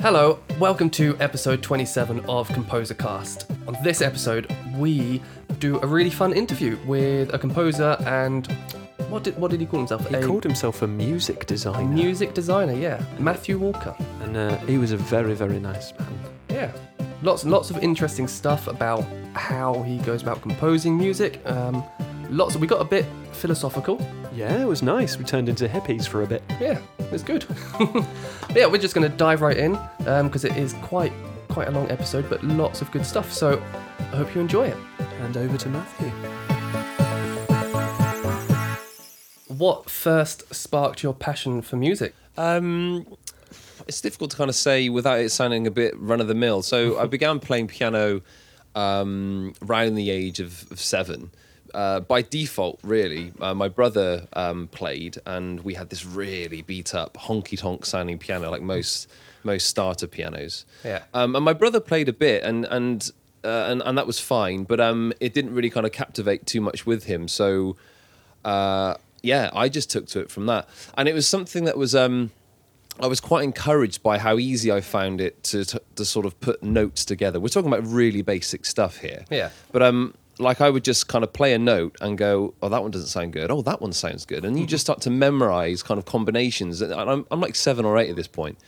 Hello, welcome to episode 27 of Composer Cast. On this episode, we do a really fun interview with a composer and what did what did he call himself? He a called himself a music designer. music designer, yeah, Matthew Walker. and uh, he was a very, very nice man. Yeah, lots lots of interesting stuff about how he goes about composing music. Um, lots. Of, We got a bit philosophical. Yeah, it was nice. We turned into hippies for a bit. Yeah, it's good. Yeah, we're just going to dive right in because it is quite quite a long episode, but lots of good stuff. So I hope you enjoy it. And over to Matthew. What first sparked your passion for music? Um, it's difficult to kind of say without it sounding a bit run of the mill. So I began playing piano um, around the age of, of seven. Uh, by default, really, uh, my brother um, played, and we had this really beat up, honky tonk sounding piano, like most most starter pianos. Yeah. Um, and my brother played a bit, and and uh, and, and that was fine, but um, it didn't really kind of captivate too much with him. So uh, yeah, I just took to it from that, and it was something that was. Um, I was quite encouraged by how easy I found it to, to to sort of put notes together. We're talking about really basic stuff here. Yeah. But um, like I would just kind of play a note and go, "Oh, that one doesn't sound good. Oh, that one sounds good," and you just start to memorize kind of combinations. And I'm I'm like seven or eight at this point.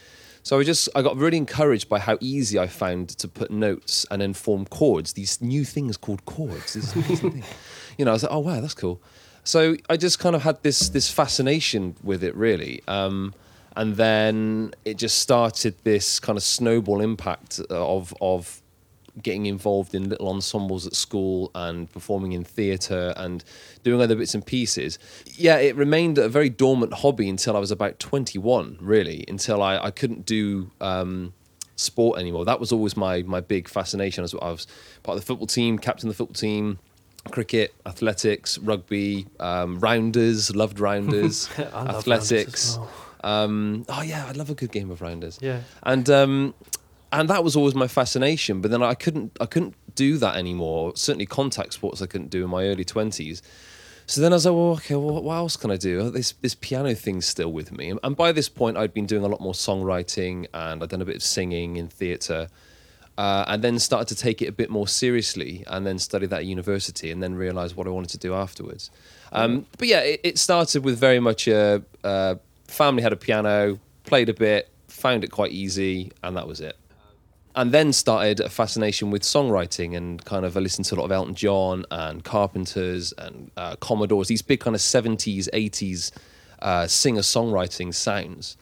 So I just I got really encouraged by how easy I found to put notes and then form chords. These new things called chords. This amazing thing. You know, I was like, oh wow, that's cool. So I just kind of had this this fascination with it, really. Um, and then it just started this kind of snowball impact of of getting involved in little ensembles at school and performing in theatre and doing other bits and pieces. Yeah, it remained a very dormant hobby until I was about 21, really, until I, I couldn't do um, sport anymore. That was always my, my big fascination. I was, I was part of the football team, captain of the football team, cricket, athletics, rugby, um, rounders, loved rounders, I love rounders athletics. well. Um, oh yeah, I love a good game of rounders Yeah. and um, and that was always my fascination. But then I couldn't I couldn't do that anymore. Certainly, contact sports I couldn't do in my early twenties. So then I was like, well, okay, well, what else can I do? Oh, This this piano thing's still with me. And by this point, I'd been doing a lot more songwriting and I'd done a bit of singing in theatre. Uh, and then started to take it a bit more seriously, and then studied that at university, and then realised what I wanted to do afterwards. Um, but yeah, it, it started with very much a, a family had a piano, played a bit, found it quite easy, and that was it and then started a fascination with songwriting and kind of I listened to a lot of Elton John and Carpenters and uh, Commodores, these big kind of 70s, 80s uh, singer songwriting sounds.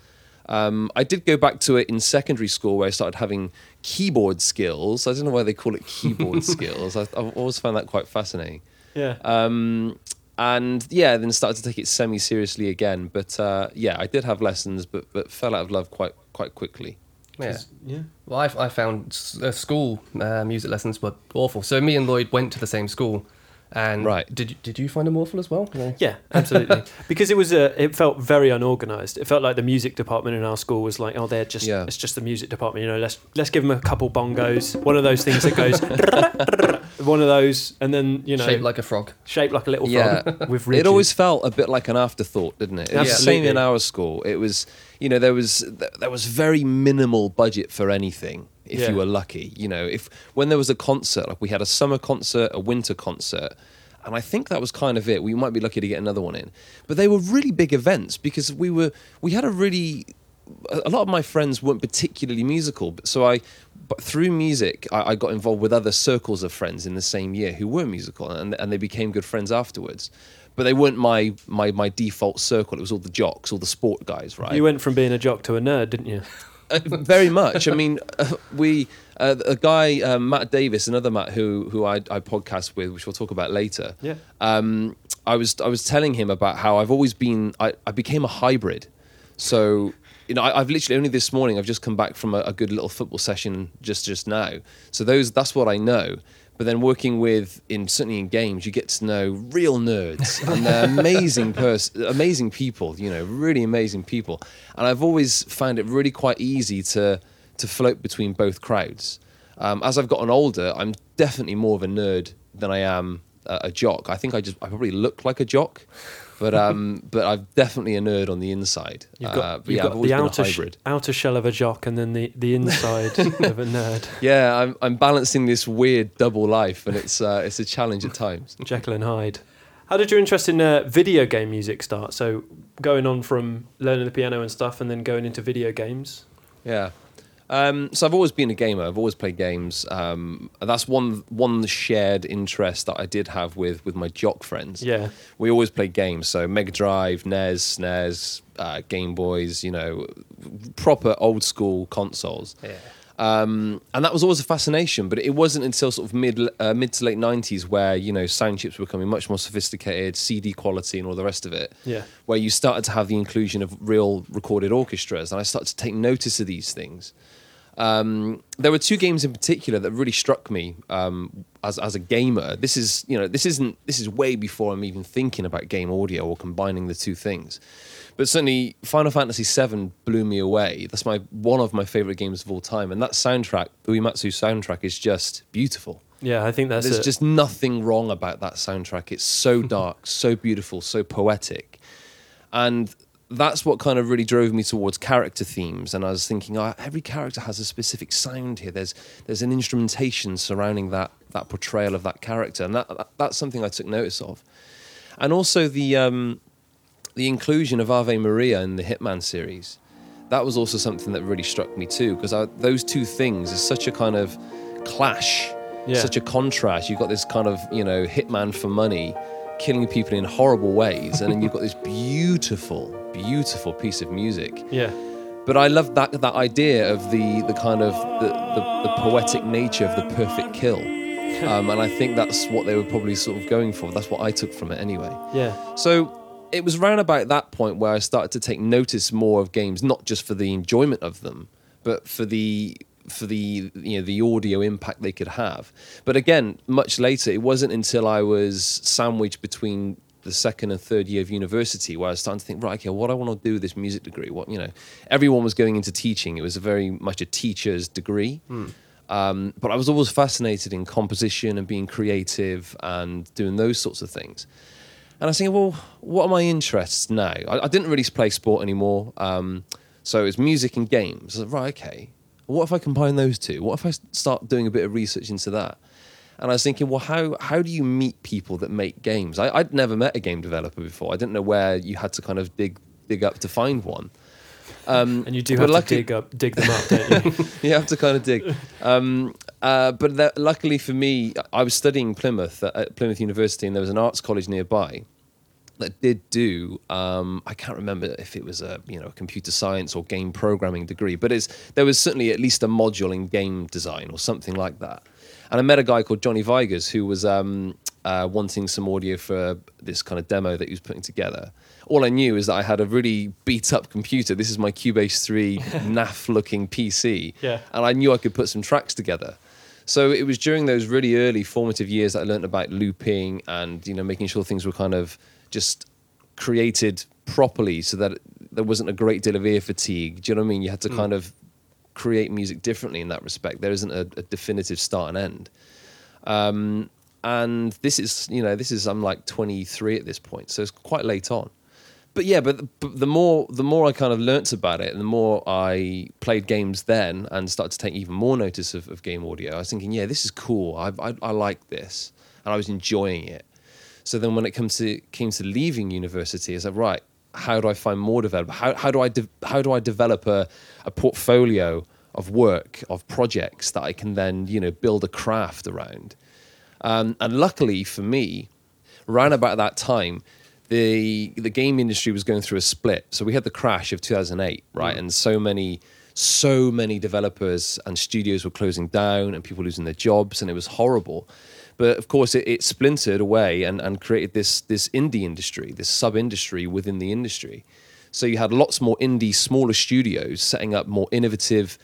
Um, I did go back to it in secondary school where I started having keyboard skills. I don't know why they call it keyboard skills. I, I've always found that quite fascinating. Yeah. Um, and yeah, then started to take it semi seriously again. But uh, yeah, I did have lessons, but but fell out of love quite quite quickly. Yeah. yeah. Well, I, I found uh, school uh, music lessons were awful. So me and Lloyd went to the same school. And Right. did you, did you find them awful as well? No. Yeah, absolutely. because it was a, it felt very unorganized. It felt like the music department in our school was like, oh, they're just, Yeah. it's just the music department. You know, let's let's give them a couple bongos, one of those things that goes, one of those, and then you know, Shaped like a frog. shaped like a little Yeah. frog with ridges. It always felt a bit like an afterthought, didn't it? It was the same in our school. It was, you know, there was there was very minimal budget for anything. If Yeah. you were lucky, you know, if when there was a concert, like we had a summer concert, a winter concert, and I think that was kind of it. We might be lucky to get another one in, but they were really big events because we were we had a really a lot of my friends weren't particularly musical, but so I, but through music, I, I got involved with other circles of friends in the same year who were musical, and and they became good friends afterwards. But they weren't my my my default circle. It was all the jocks, all the sport guys, right? You went from being a jock to a nerd, didn't you? Uh, very much. I mean, uh, we uh, a guy um, Matt Davis, another Matt who who I, I podcast with, which we'll talk about later. Yeah. Um, I was I was telling him about how I've always been. I, I became a hybrid. So you know, I, I've literally only this morning. I've just come back from a, a good little football session just just now. So those that's what I know. But then working with in certainly in games, you get to know real nerds and they're amazing pers- amazing people. You know, really amazing people. And I've always found it really quite easy to to float between both crowds. Um, as I've gotten older, I'm definitely more of a nerd than I am a, a jock. I think I just I probably look like a jock, but um, but I'm definitely a nerd on the inside. You've Uh, got, but you've yeah, got the outer, sh- outer shell of a jock and then the, the inside of a nerd. Yeah, I'm I'm balancing this weird double life, and it's uh, it's a challenge at times. Jekyll and Hyde. How did your interest in uh, video game music start? So going on from learning the piano and stuff, and then going into video games. Yeah. Um, so I've always been a gamer. I've always played games. Um, that's one one shared interest that I did have with with my jock friends. Yeah, We always played games. So Mega Drive, NES, SNES, uh, Game Boys. You know, proper old school consoles. yeah, Um, and that was always a fascination. But it wasn't until sort of mid uh, mid to late nineties where you know sound chips were becoming much more sophisticated, CD quality, and all the rest of it yeah, where you started to have the inclusion of real recorded orchestras, and I started to take notice of these things. Um, there were two games in particular that really struck me um, as as a gamer. This is you know this isn't this is way before I'm even thinking about game audio or combining the two things. But certainly, Final Fantasy VII blew me away. That's my one of my favorite games of all time, and that soundtrack, the Uematsu soundtrack, is just beautiful. yeah. I think that's There's it. just nothing wrong about that soundtrack. It's so dark, so beautiful, so poetic. And that's what kind of really drove me towards character themes. And I was thinking, oh, every character has a specific sound here. There's there's an instrumentation surrounding that that portrayal of that character, and that, that that's something I took notice of. And also the um, the inclusion of Ave Maria in the Hitman series. That was also something that really struck me too, because those two things is such a kind of clash Yeah. such a contrast. You've got this kind of, you know, hitman for money, killing people in horrible ways, and then you've got this beautiful, beautiful piece of music. yeah, But I love that that idea of the the kind of the, the, the poetic nature of the perfect kill. Um, and I think that's what they were probably sort of going for. That's what I took from it anyway. yeah, So it was round about that point where I started to take notice more of games, not just for the enjoyment of them, but for the for the you know the audio impact they could have. But again, much later, it wasn't until I was sandwiched between the second and third year of university where I was starting to think, right, okay, what do I want to do with this music degree? What you know, everyone was going into teaching. It was a very much a teacher's degree. Um, but I was always fascinated in composition and being creative and doing those sorts of things. And I was thinking, well, what are my interests now? I, I didn't really play sport anymore. Um, so it was music and games. I was like, right, okay. What if I combine those two? What if I start doing a bit of research into that? And I was thinking, well, how, how do you meet people that make games? I, I'd never met a game developer before. I didn't know where you had to kind of dig, dig up to find one. Um, and you do have to dig up, dig them up, don't you? you have to kind of dig. Um, uh, but that, luckily for me, I was studying Plymouth at- at Plymouth University, and there was an arts college nearby that did do. Um, I can't remember if it was a you know a computer science or game programming degree, but it's there was certainly at least a module in game design or something like that. And I met a guy called Johnny Vigers who was um, uh, wanting some audio for this kind of demo that he was putting together. All I knew is that I had a really beat up computer. This is my Cubase 3 naff looking PC. Yeah. And I knew I could put some tracks together. So it was during those really early formative years that I learned about looping and you know making sure things were kind of just created properly so that there wasn't a great deal of ear fatigue. Do you know what I mean? You had to kind of create music differently in that respect. There isn't a, a definitive start and end. Um, and this is, you know, this is I'm like 23 at this point, so it's quite late on. But yeah, but, but the more the more I kind of learnt about it, and the more I played games then, and started to take even more notice of, of game audio, I was thinking, yeah, this is cool. I, I I like this, and I was enjoying it. So then when it comes to came to leaving university, I said, right, how do I find more developers? How, how do I de- how do I develop a, a portfolio of work of projects that I can then you know build a craft around? Um, and luckily for me, around about that time, the the game industry was going through a split. So we had the crash of 2008, right? And so many so many developers and studios were closing down and people losing their jobs and it was horrible. But of course it, it splintered away and, and created this this indie industry, this sub industry within the industry. So you had lots more indie, smaller studios setting up more innovative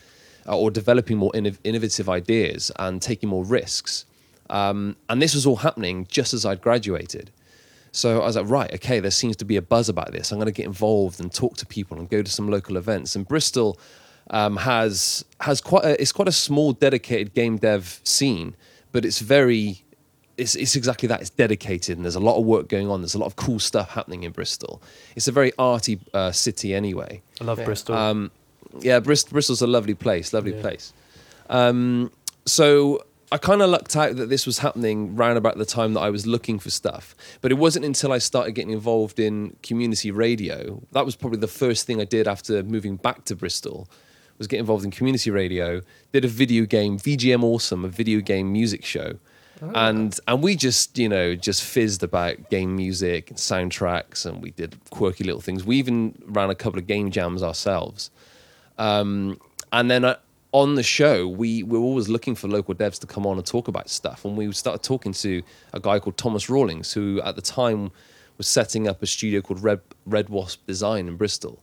or developing more innov- innovative ideas and taking more risks. Um, and this was all happening just as I'd graduated. So I was like, right, okay, there seems to be a buzz about this. I'm going to get involved and talk to people and go to some local events. And Bristol um, has has quite a, it's quite a small dedicated game dev scene, but it's very it's, it's exactly that. It's dedicated, and there's a lot of work going on. There's a lot of cool stuff happening in Bristol. It's a very arty uh, city, anyway. I love Yeah. Bristol. Um, yeah, Brist- Bristol's a lovely place, lovely Yeah. place. Um, so I kind of lucked out that this was happening round about the time that I was looking for stuff. But it wasn't until I started getting involved in community radio. That was probably the first thing I did after moving back to Bristol. Was get involved in community radio. Did a video game, VGM Awesome, a video game music show. And and we just you know just fizzed about game music and soundtracks, and we did quirky little things. We even ran a couple of game jams ourselves. Um, and then uh, on the show, we, we were always looking for local devs to come on and talk about stuff. And we started talking to a guy called Thomas Rawlings, who at the time was setting up a studio called Red, Red Wasp Design in Bristol.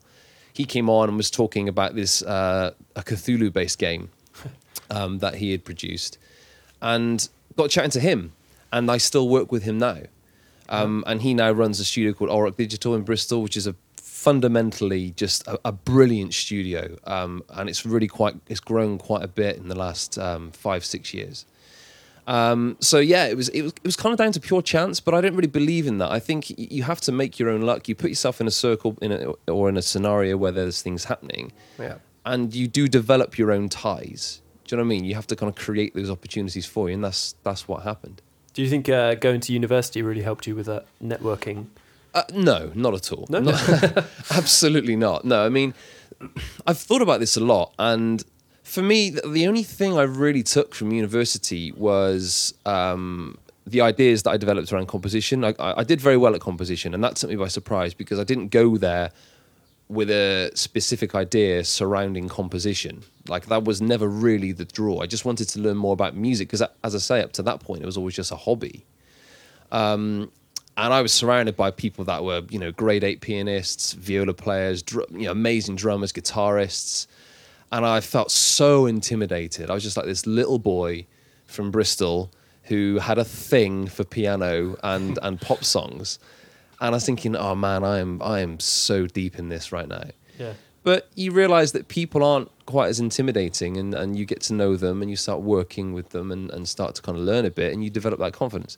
He came on and was talking about this uh, a Cthulhu based game um, that he had produced, and got chatting to him. And I still work with him now. Um, and he now runs a studio called Auroch Digital in Bristol, which is a fundamentally just a, a brilliant studio. Um, and it's really quite it's grown quite a bit in the last um, five six years. Um, so yeah, it was it was it was kind of down to pure chance, but I don't really believe in that. I think you have to make your own luck. You put yourself in a circle in a, or in a scenario where there's things happening, Yeah. and you do develop your own ties. Do you know what I mean? You have to kind of create those opportunities for you, and that's that's what happened. Do you think uh, going to university really helped you with that networking? Uh, no, not at all. No? Not- absolutely not. No, I mean, I've thought about this a lot, and for me, the only thing I really took from university was um, the ideas that I developed around composition. I, I I did very well at composition, and that took me by surprise because I didn't go there with a specific idea surrounding composition. Like that was never really the draw. I just wanted to learn more about music because, as I say, up to that point, it was always just a hobby. Um, and I was surrounded by people that were, you know, grade eight pianists, viola players, dr- you know, amazing drummers, guitarists, and I felt so intimidated. I was just like this little boy from Bristol who had a thing for piano and and pop songs, and I was thinking, oh man, I am I am so deep in this right now. Yeah. But you realize that people aren't quite as intimidating and, and you get to know them and you start working with them and, and start to kind of learn a bit and you develop that confidence.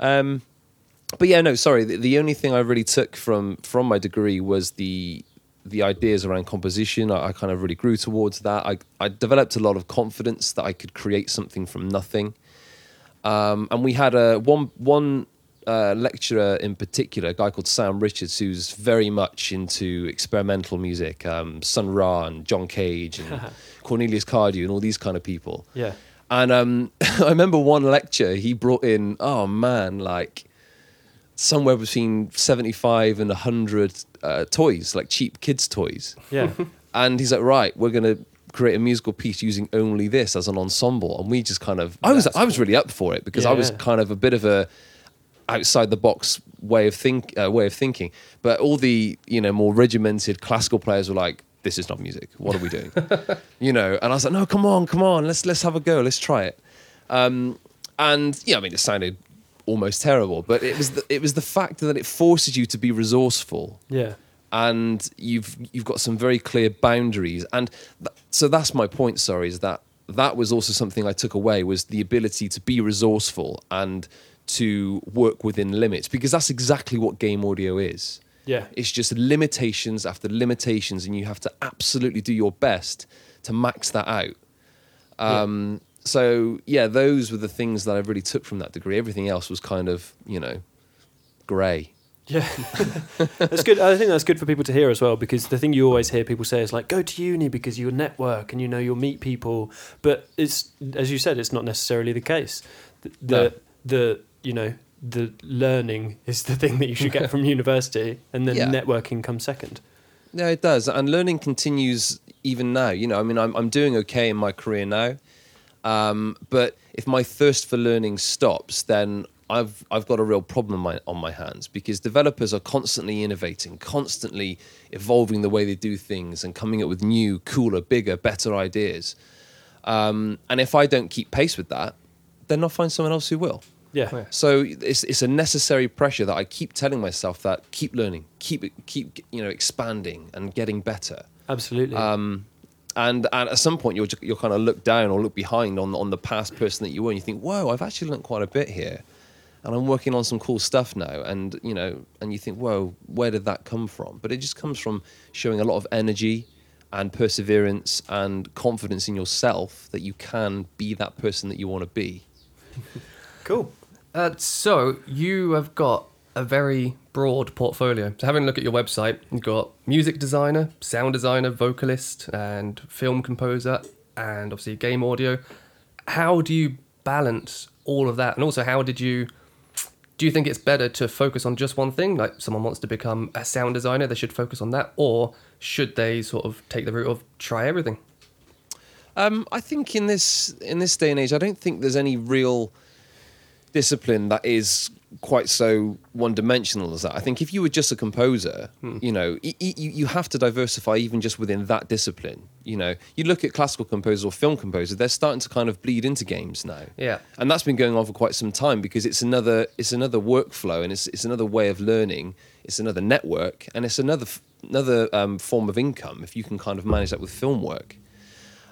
Um, but yeah, no, sorry. The, the only thing I really took from from my degree was the the ideas around composition. I, I kind of really grew towards that. I, I developed a lot of confidence that I could create something from nothing. Um, and we had a one one uh, lecturer in particular, a guy called Sam Richards, who's very much into experimental music, um, Sun Ra and John Cage and Cornelius Cardew and all these kind of people. Yeah. And um, I remember one lecture he brought in, oh man, like somewhere between 75 and 100 uh, toys, like cheap kids' toys. Yeah. And he's like, right, we're going to create a musical piece using only this as an ensemble. And we just kind of, I was, That's I was really up for it because I was Yeah. kind of a bit of a outside the box way of think, uh, way of thinking. But all the, you know, more regimented classical players were like, this is not music. What are we doing? you know, and I was like, no, come on, come on, let's let's have a go, let's try it. Um, and yeah, I mean, it sounded almost terrible, but it was the, it was the fact that it forces you to be resourceful, Yeah. and you've you've got some very clear boundaries, and th- so that's my point. Sorry, is that that was also something I took away was the ability to be resourceful and to work within limits because that's exactly what game audio is. Yeah. It's just limitations after limitations, and you have to absolutely do your best to max that out. Um, So yeah, those were the things that I really took from that degree. Everything else was kind of you know grey. Yeah, that's good. I think that's good for people to hear as well because the thing you always hear people say is like, "Go to uni because you'll network and you know you'll meet people." But it's as you said, it's not necessarily the case. The the, No. the you know the learning is the thing that you should get from university, and then Yeah. networking comes second. Yeah, it does, and learning continues even now. You know, I mean, I'm I'm doing okay in my career now, um, but if my thirst for learning stops, then I've I've got a real problem on my, on my hands because developers are constantly innovating, constantly evolving the way they do things, and coming up with new, cooler, bigger, better ideas. Um, and if I don't keep pace with that, then I'll find someone else who will. Yeah, Yeah. So it's it's a necessary pressure that I keep telling myself that keep learning, keep keep you know expanding and getting better. absolutely. Um, and and at some point you'll you'll kind of look down or look behind on on the past person that you were, and you think, whoa, I've actually learned quite a bit here. and I'm working on some cool stuff now. And you know, and you think, whoa, where did that come from? But it just comes from showing a lot of energy and perseverance and confidence in yourself that you can be that person that you want to be. Cool. Uh, so you have got a very broad portfolio. So having a look at your website, you've got music designer, sound designer, vocalist, and film composer, and obviously game audio. How do you balance all of that? And also, how did you? Do you think it's better to focus on just one thing? Like someone wants to become a sound designer, they should focus on that, or should they sort of take the route of try everything? Um, I think in this in this day and age, I don't think there's any real discipline that is quite so one dimensional as that. I think if you were just a composer, you know, you, you have to diversify even just within that discipline. You know, you look at classical composers or film composers, they're starting to kind of bleed into games now. Yeah. And that's been going on for quite some time because it's another it's another workflow and it's it's another way of learning. It's another network and it's another f- another um, form of income if you can kind of manage that with film work.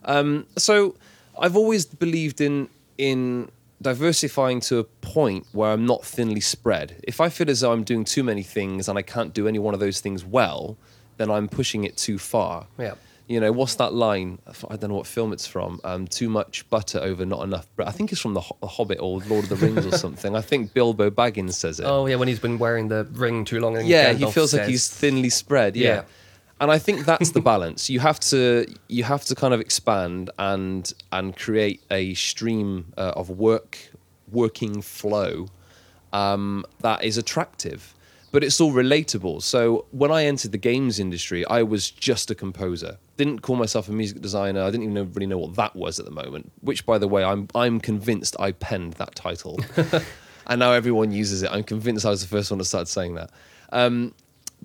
Um, so I've always believed in in diversifying to a point where I'm not thinly spread. If I feel as though I'm doing too many things and I can't do any one of those things well, then I'm pushing it too far. Yeah. You know, what's that line? I don't know what film it's from. Um, too much butter over not enough bread. I think it's from the Hobbit or Lord of the Rings or something. I think Bilbo Baggins says it. Oh yeah, when he's been wearing the ring too long. And yeah, he Gandalf feels like he's thinly spread. Yeah. Yeah. And I think that's the balance. You have to you have to kind of expand and and create a stream uh, of work working flow um, that is attractive, but it's all relatable. So when I entered the games industry, I was just a composer. Didn't call myself a music designer. I didn't even know, really know what that was at the moment. Which, by the way, I'm I'm convinced I penned that title, and now everyone uses it. I'm convinced I was the first one to start saying that. Um,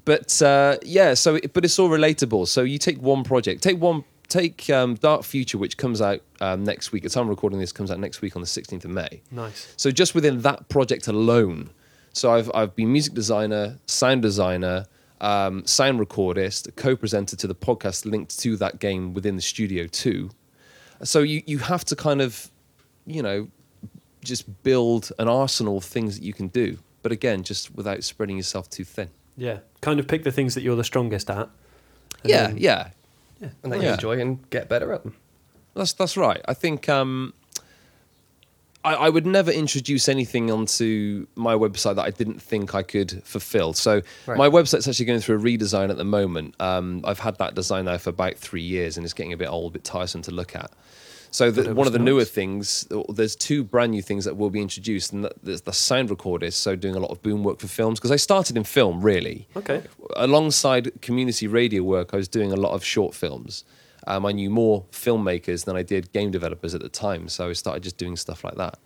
but uh, yeah, so it, but it's all relatable. So you take one project, take one, take um, Dark Future, which comes out um, next week. The time I'm recording this, comes out next week on the 16th of May. Nice. So just within that project alone, so I've I've been music designer, sound designer, um, sound recordist, co-presenter to the podcast linked to that game within the studio too. So you you have to kind of, you know, just build an arsenal of things that you can do. But again, just without spreading yourself too thin. Yeah. Kind of pick the things that you're the strongest at. and Yeah, then- yeah. and that you Yeah. enjoy and get better at them. That's that's right. I think um, I, I would never introduce anything onto my website that I didn't think I could fulfill. So Right. my website's actually going through a redesign at the moment. Um, I've had that design now for about three years, and it's getting a bit old, a bit tiresome to look at. So the, one of the newer things, there's two brand new things that will be introduced, and there's the sound recordist. So doing a lot of boom work for films because I started in film really Okay. alongside community radio work, I was doing a lot of short films. Um, I knew more filmmakers than I did game developers at the time, so I started just doing stuff like that.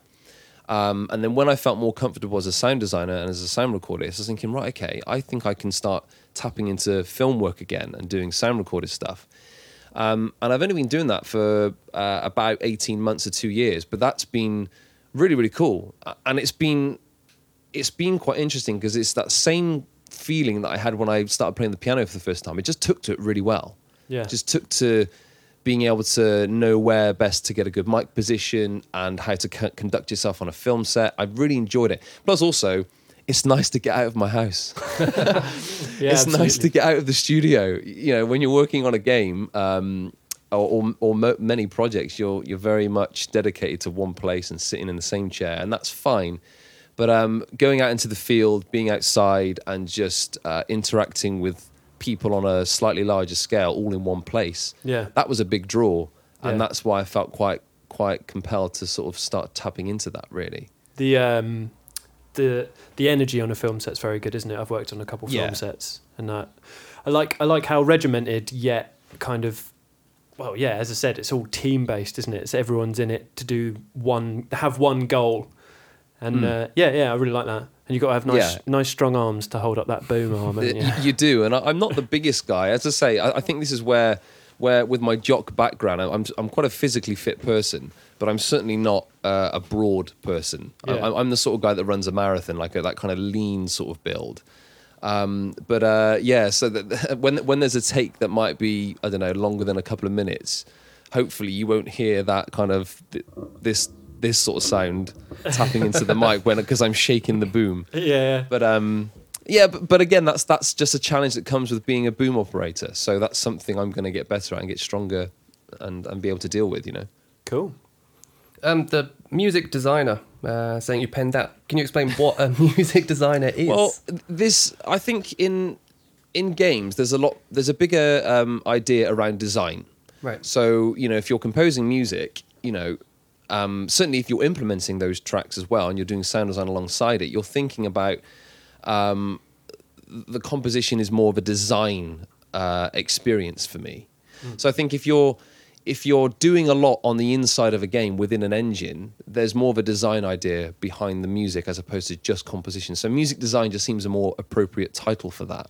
Um, and then when I felt more comfortable as a sound designer and as a sound recordist, I was thinking, right, okay, I think I can start tapping into film work again and doing sound recorded stuff. Um, and I've only been doing that for uh, about 18 months or two years, but that's been really, really cool. And it's been it's been quite interesting because it's that same feeling that I had when I started playing the piano for the first time. It just took to it really well. Yeah. Just took to being able to know where best to get a good mic position and how to c- conduct yourself on a film set. I really enjoyed it. Plus, also, it's nice to get out of my house. Yeah, it's nice to get out of the studio. You know, when you're working on a game um, or, or, or mo- many projects, you're you're very much dedicated to one place and sitting in the same chair, and that's fine. But um, going out into the field, being outside, and just uh, interacting with people on a slightly larger scale, all in one place, Yeah. that was a big draw, and Yeah. that's why I felt quite quite compelled to sort of start tapping into that. Really, The um, the the energy on a film set's very good, isn't it? I've worked on a couple film Yeah. sets, and that I like I like how regimented yet kind of well, yeah. As I said, it's all team based, isn't it? It's everyone's in it to do one, have one goal, and Mm. uh, yeah, yeah. I really like that. And you've got to have nice, Yeah. nice strong arms to hold up that boom arm. you? you, do, and I, I'm not the biggest guy. As I say, I, I think this is where, where with my jock background, I'm I'm quite a physically fit person, but I'm certainly not uh, a broad person. I- Yeah. I'm, I'm the sort of guy that runs a marathon, like a, that kind of lean sort of build. Um, but uh, yeah, so that when when there's a take that might be I don't know longer than a couple of minutes, hopefully you won't hear that kind of th- this this sort of sound tapping into the mic when because I'm shaking the boom. Yeah. But um, yeah, but, but again, that's that's just a challenge that comes with being a boom operator. So that's something I'm going to get better at and get stronger and and be able to deal with. You know. Cool. Um, the music designer uh, saying you penned that. Can you explain what a music designer is? Well, this I think in in games there's a lot there's a bigger um, idea around design. right. So you know if you're composing music, you know. Um, certainly, if you're implementing those tracks as well, and you're doing sound design alongside it, you're thinking about um, the composition is more of a design uh, experience for me. So I think if you're if you're doing a lot on the inside of a game within an engine, there's more of a design idea behind the music as opposed to just composition. So music design just seems a more appropriate title for that.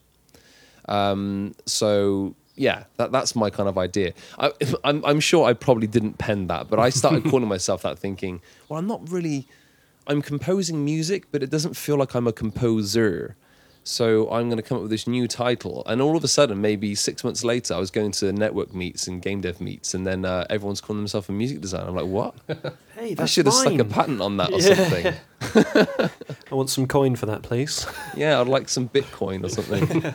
Um, so yeah, that, that's my kind of idea. I, I'm, I'm sure I probably didn't pen that, but I started calling myself that, thinking, well, I'm not really. I'm composing music, but it doesn't feel like I'm a composer. So I'm going to come up with this new title, and all of a sudden, maybe six months later, I was going to network meets and game dev meets, and then uh, everyone's calling themselves a music designer. I'm like, what? Hey, I should have stuck a patent on that or Yeah. something. I want some coin for that, please. Yeah, I'd like some Bitcoin or something.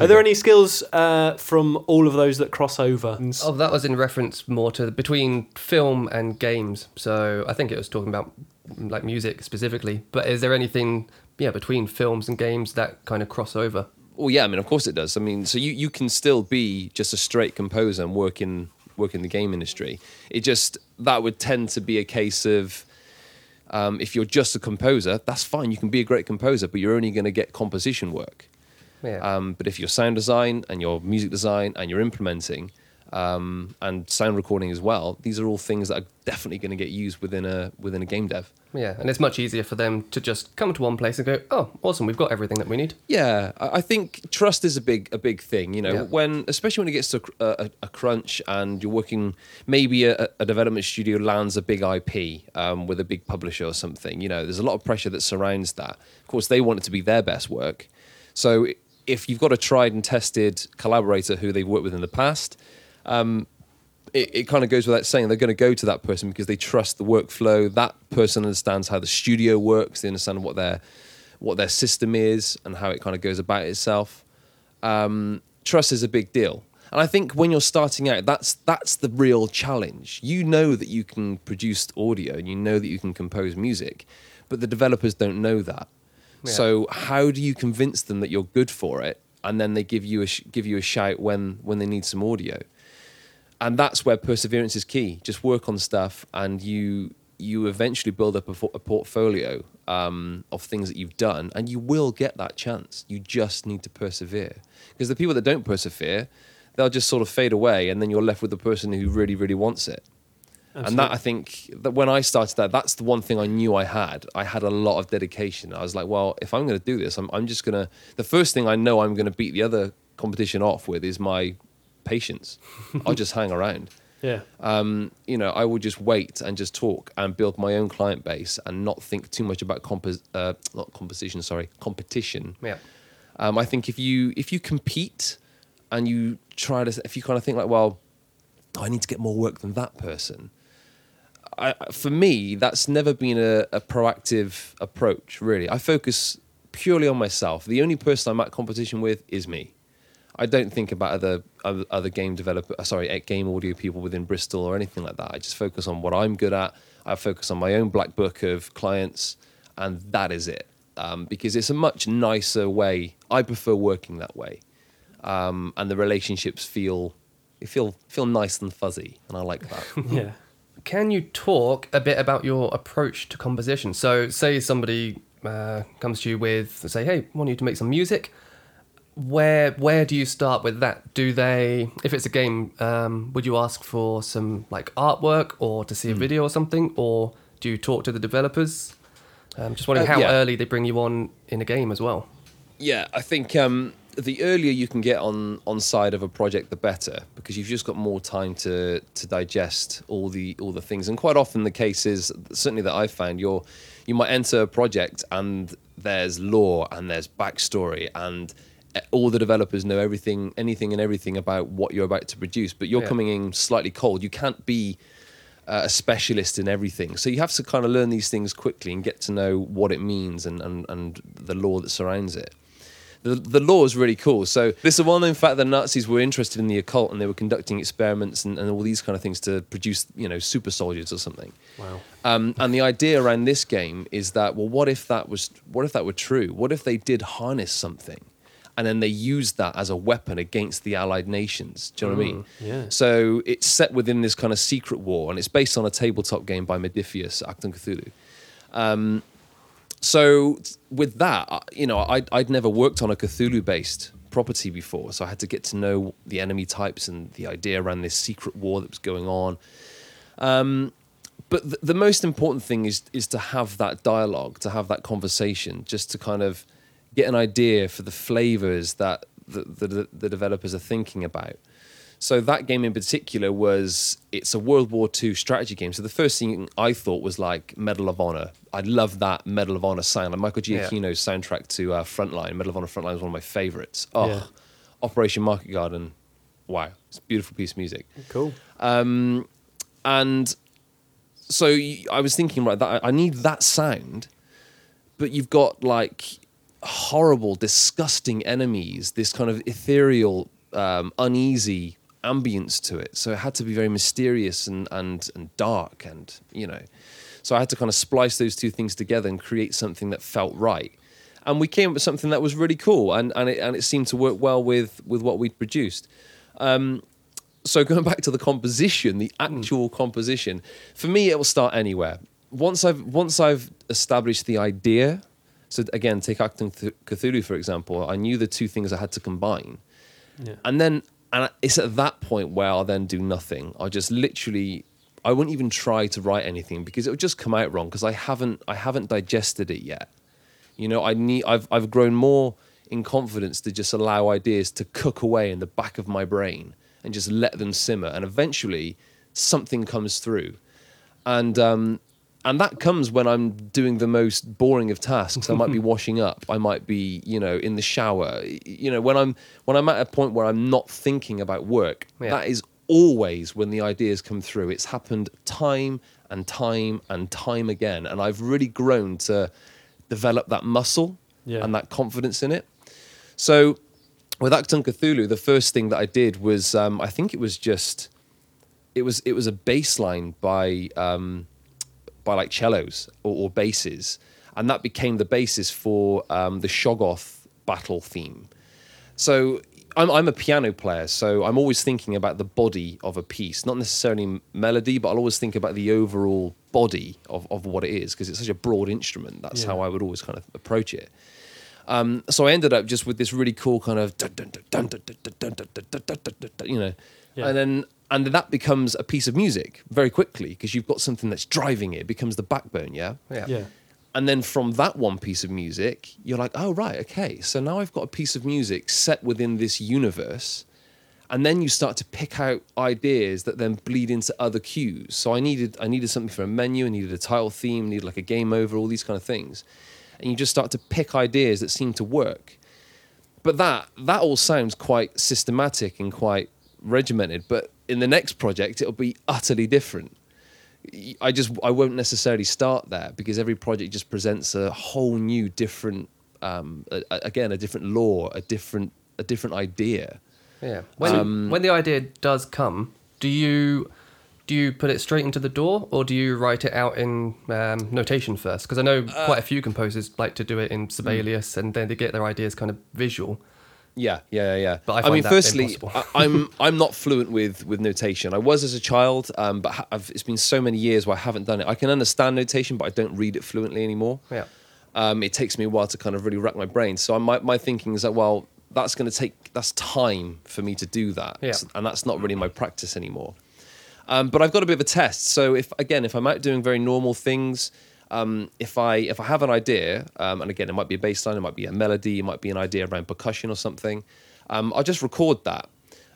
Are there any skills uh, from all of those that cross over? Oh, that was in reference more to between film and games. So I think it was talking about like music specifically. But is there anything, yeah, between films and games that kind of cross over? Well, yeah, I mean, of course it does. I mean, so you, you can still be just a straight composer and work in work in the game industry. It just that would tend to be a case of um, if you're just a composer, that's fine. You can be a great composer, but you're only going to get composition work. Yeah. Um, but if you're sound design and your music design and you're implementing um, and sound recording as well, these are all things that are definitely going to get used within a within a game dev. yeah, and it's much easier for them to just come to one place and go, "Oh, awesome, we've got everything that we need." Yeah, I think trust is a big a big thing. You know, Yeah. when especially when it gets to a, a, a crunch and you're working, maybe a, a development studio lands a big IP um, with a big publisher or something. You know, there's a lot of pressure that surrounds that. Of course, they want it to be their best work. So if you've got a tried and tested collaborator who they've worked with in the past, um, it, it kind of goes without saying they're going to go to that person because they trust the workflow. That person understands how the studio works. They understand what their what their system is and how it kind of goes about itself. Um, trust is a big deal, and I think when you're starting out, that's that's the real challenge. You know that you can produce audio and you know that you can compose music, but the developers don't know that. Yeah. So how do you convince them that you're good for it, and then they give you a sh- give you a shout when when they need some audio? And that's where perseverance is key. Just work on stuff, and you you eventually build up a, a portfolio um, of things that you've done, and you will get that chance. You just need to persevere, because the people that don't persevere, they'll just sort of fade away, and then you're left with the person who really, really wants it. And that I think that when I started that, that's the one thing I knew I had. I had a lot of dedication. I was like, well, if I'm going to do this, I'm, I'm just going to. The first thing I know I'm going to beat the other competition off with is my patience. I'll just hang around. Yeah. Um, you know, I will just wait and just talk and build my own client base and not think too much about compos- uh, not composition, sorry, competition. Yeah. Um, I think if you if you compete and you try to if you kind of think like, well, I need to get more work than that person. I, for me, that's never been a, a proactive approach. Really, I focus purely on myself. The only person I'm at competition with is me. I don't think about other other, game developer, uh, sorry, game audio people within Bristol or anything like that. I just focus on what I'm good at. I focus on my own black book of clients, and that is it. Um, because it's a much nicer way. I prefer working that way, um, and the relationships feel feel feel nice and fuzzy, and I like that. Yeah. Can you talk a bit about your approach to composition? So, say somebody uh, comes to you with, say, "Hey, I want you to make some music." Where where do you start with that? Do they, if it's a game, um, would you ask for some like artwork or to see a Hmm. video or something, or do you talk to the developers? Um, just wondering Uh, how yeah. early they bring you on in a game as well. Yeah, I think um, the earlier you can get on on side of a project, the better, because you've just got more time to to digest all the all the things. And quite often, the case is certainly that I've found you're you might enter a project and there's lore and there's backstory and all the developers know everything, anything and everything about what you're about to produce, but you're Yeah. coming in slightly cold. You can't be uh, a specialist in everything. So you have to kind of learn these things quickly and get to know what it means and, and, and the lore that surrounds it. The, the lore is really cool. So this is a well-known fact that Nazis were interested in the occult and they were conducting experiments and, and all these kind of things to produce, you know, super soldiers or something. Wow. Um, and the idea around this game is that, well, what if that was, what if that were true? What if they did harness something, and then they used that as a weapon against the Allied nations? Do you know what I mean? yeah. So it's set within this kind of secret war, and it's based on a tabletop game by Modiphius, Achtung Cthulhu. Um, so with that, you know, I'd, I'd never worked on a Cthulhu-based property before, so I had to get to know the enemy types and the idea around this secret war that was going on. Um, but th- the most important thing is is to have that dialogue, to have that conversation, just to kind of get an idea for the flavors that the, the, the developers are thinking about. So that game in particular was it's a World War II strategy game. So the first thing I thought was like Medal of Honor. I love that Medal of Honor sound. Like Michael Yeah. Giacchino's soundtrack to uh, Frontline. Medal of Honor Frontline is one of my favorites. Oh, Yeah. Operation Market Garden. Wow, it's a beautiful piece of music. Cool. Um, and so I was thinking, right, that I need that sound, but you've got like horrible, disgusting enemies, this kind of ethereal, um, uneasy ambience to it. So it had to be very mysterious and, and, and dark, and you know. So I had to kind of splice those two things together and create something that felt right. And we came up with something that was really cool, and, and, it, and it seemed to work well with, with what we'd produced so going back to the composition, the actual composition, for me, it will start anywhere. Once I've once I've established the idea, so again, take Achtung Cth- Cthulhu for example. I knew the two things I had to combine, Yeah. and then and it's at that point where I'll then do nothing. I'll just literally, I wouldn't even try to write anything because it would just come out wrong because I haven't I haven't digested it yet. You know, I need I've I've grown more in confidence to just allow ideas to cook away in the back of my brain and just let them simmer, and eventually something comes through, and um, and that comes when I'm doing the most boring of tasks. I might be washing up. I might be, you know, in the shower. You know, when I'm when I'm at a point where I'm not thinking about work, Yeah. that is always when the ideas come through. It's happened time and time and time again, and I've really grown to develop that muscle Yeah. and that confidence in it. So with Achtung Cthulhu, the first thing that I did was um, I think it was just it was it was a baseline by um, by like cellos or, or basses, and that became the basis for um, the Shoggoth battle theme. So I'm, I'm a piano player, so I'm always thinking about the body of a piece, not necessarily melody, but I'll always think about the overall body of, of what it is because it's such a broad instrument. That's yeah. how I would always kind of approach it. Um, so I ended up just with this really cool kind of you know, yeah. and then and then that becomes a piece of music very quickly because you've got something that's driving it. It becomes the backbone, yeah. Yeah. Yeah. And then from that one piece of music, you're like, oh right, okay. So now I've got a piece of music set within this universe, and then you start to pick out ideas that then bleed into other cues. So I needed I needed something for a menu, I needed a title theme, needed like a game over, all these kind of things, and you just start to pick ideas that seem to work. But that that all sounds quite systematic and quite regimented. But in the next project, it'll be utterly different. I just I won't necessarily start there because every project just presents a whole new different um, a, a- again a different lore a different a different idea Yeah. When Um, when the idea does come, do you do you put it straight into the DAW, or do you write it out in um, notation first? Because I know Uh, quite a few composers like to do it in. Sibelius, and then they get their ideas kind of visual. Yeah yeah yeah, yeah But I find mean that firstly. I, I'm I'm not fluent with with notation I was as a child um, but ha- it's been so many years where I haven't done it I can understand notation but I don't read it fluently anymore Yeah. um, it takes me a while to kind of really rack my brain. So my, my thinking is that, well, that's going to take, that's time for me to do that. Yeah. And that's not really my practice anymore. Um, but I've got a bit of a test. So if, again, if I'm out doing very normal things, um, if I if I have an idea, um, and again, it might be a bass line, it might be a melody, it might be an idea around percussion or something, um, I'll just record that.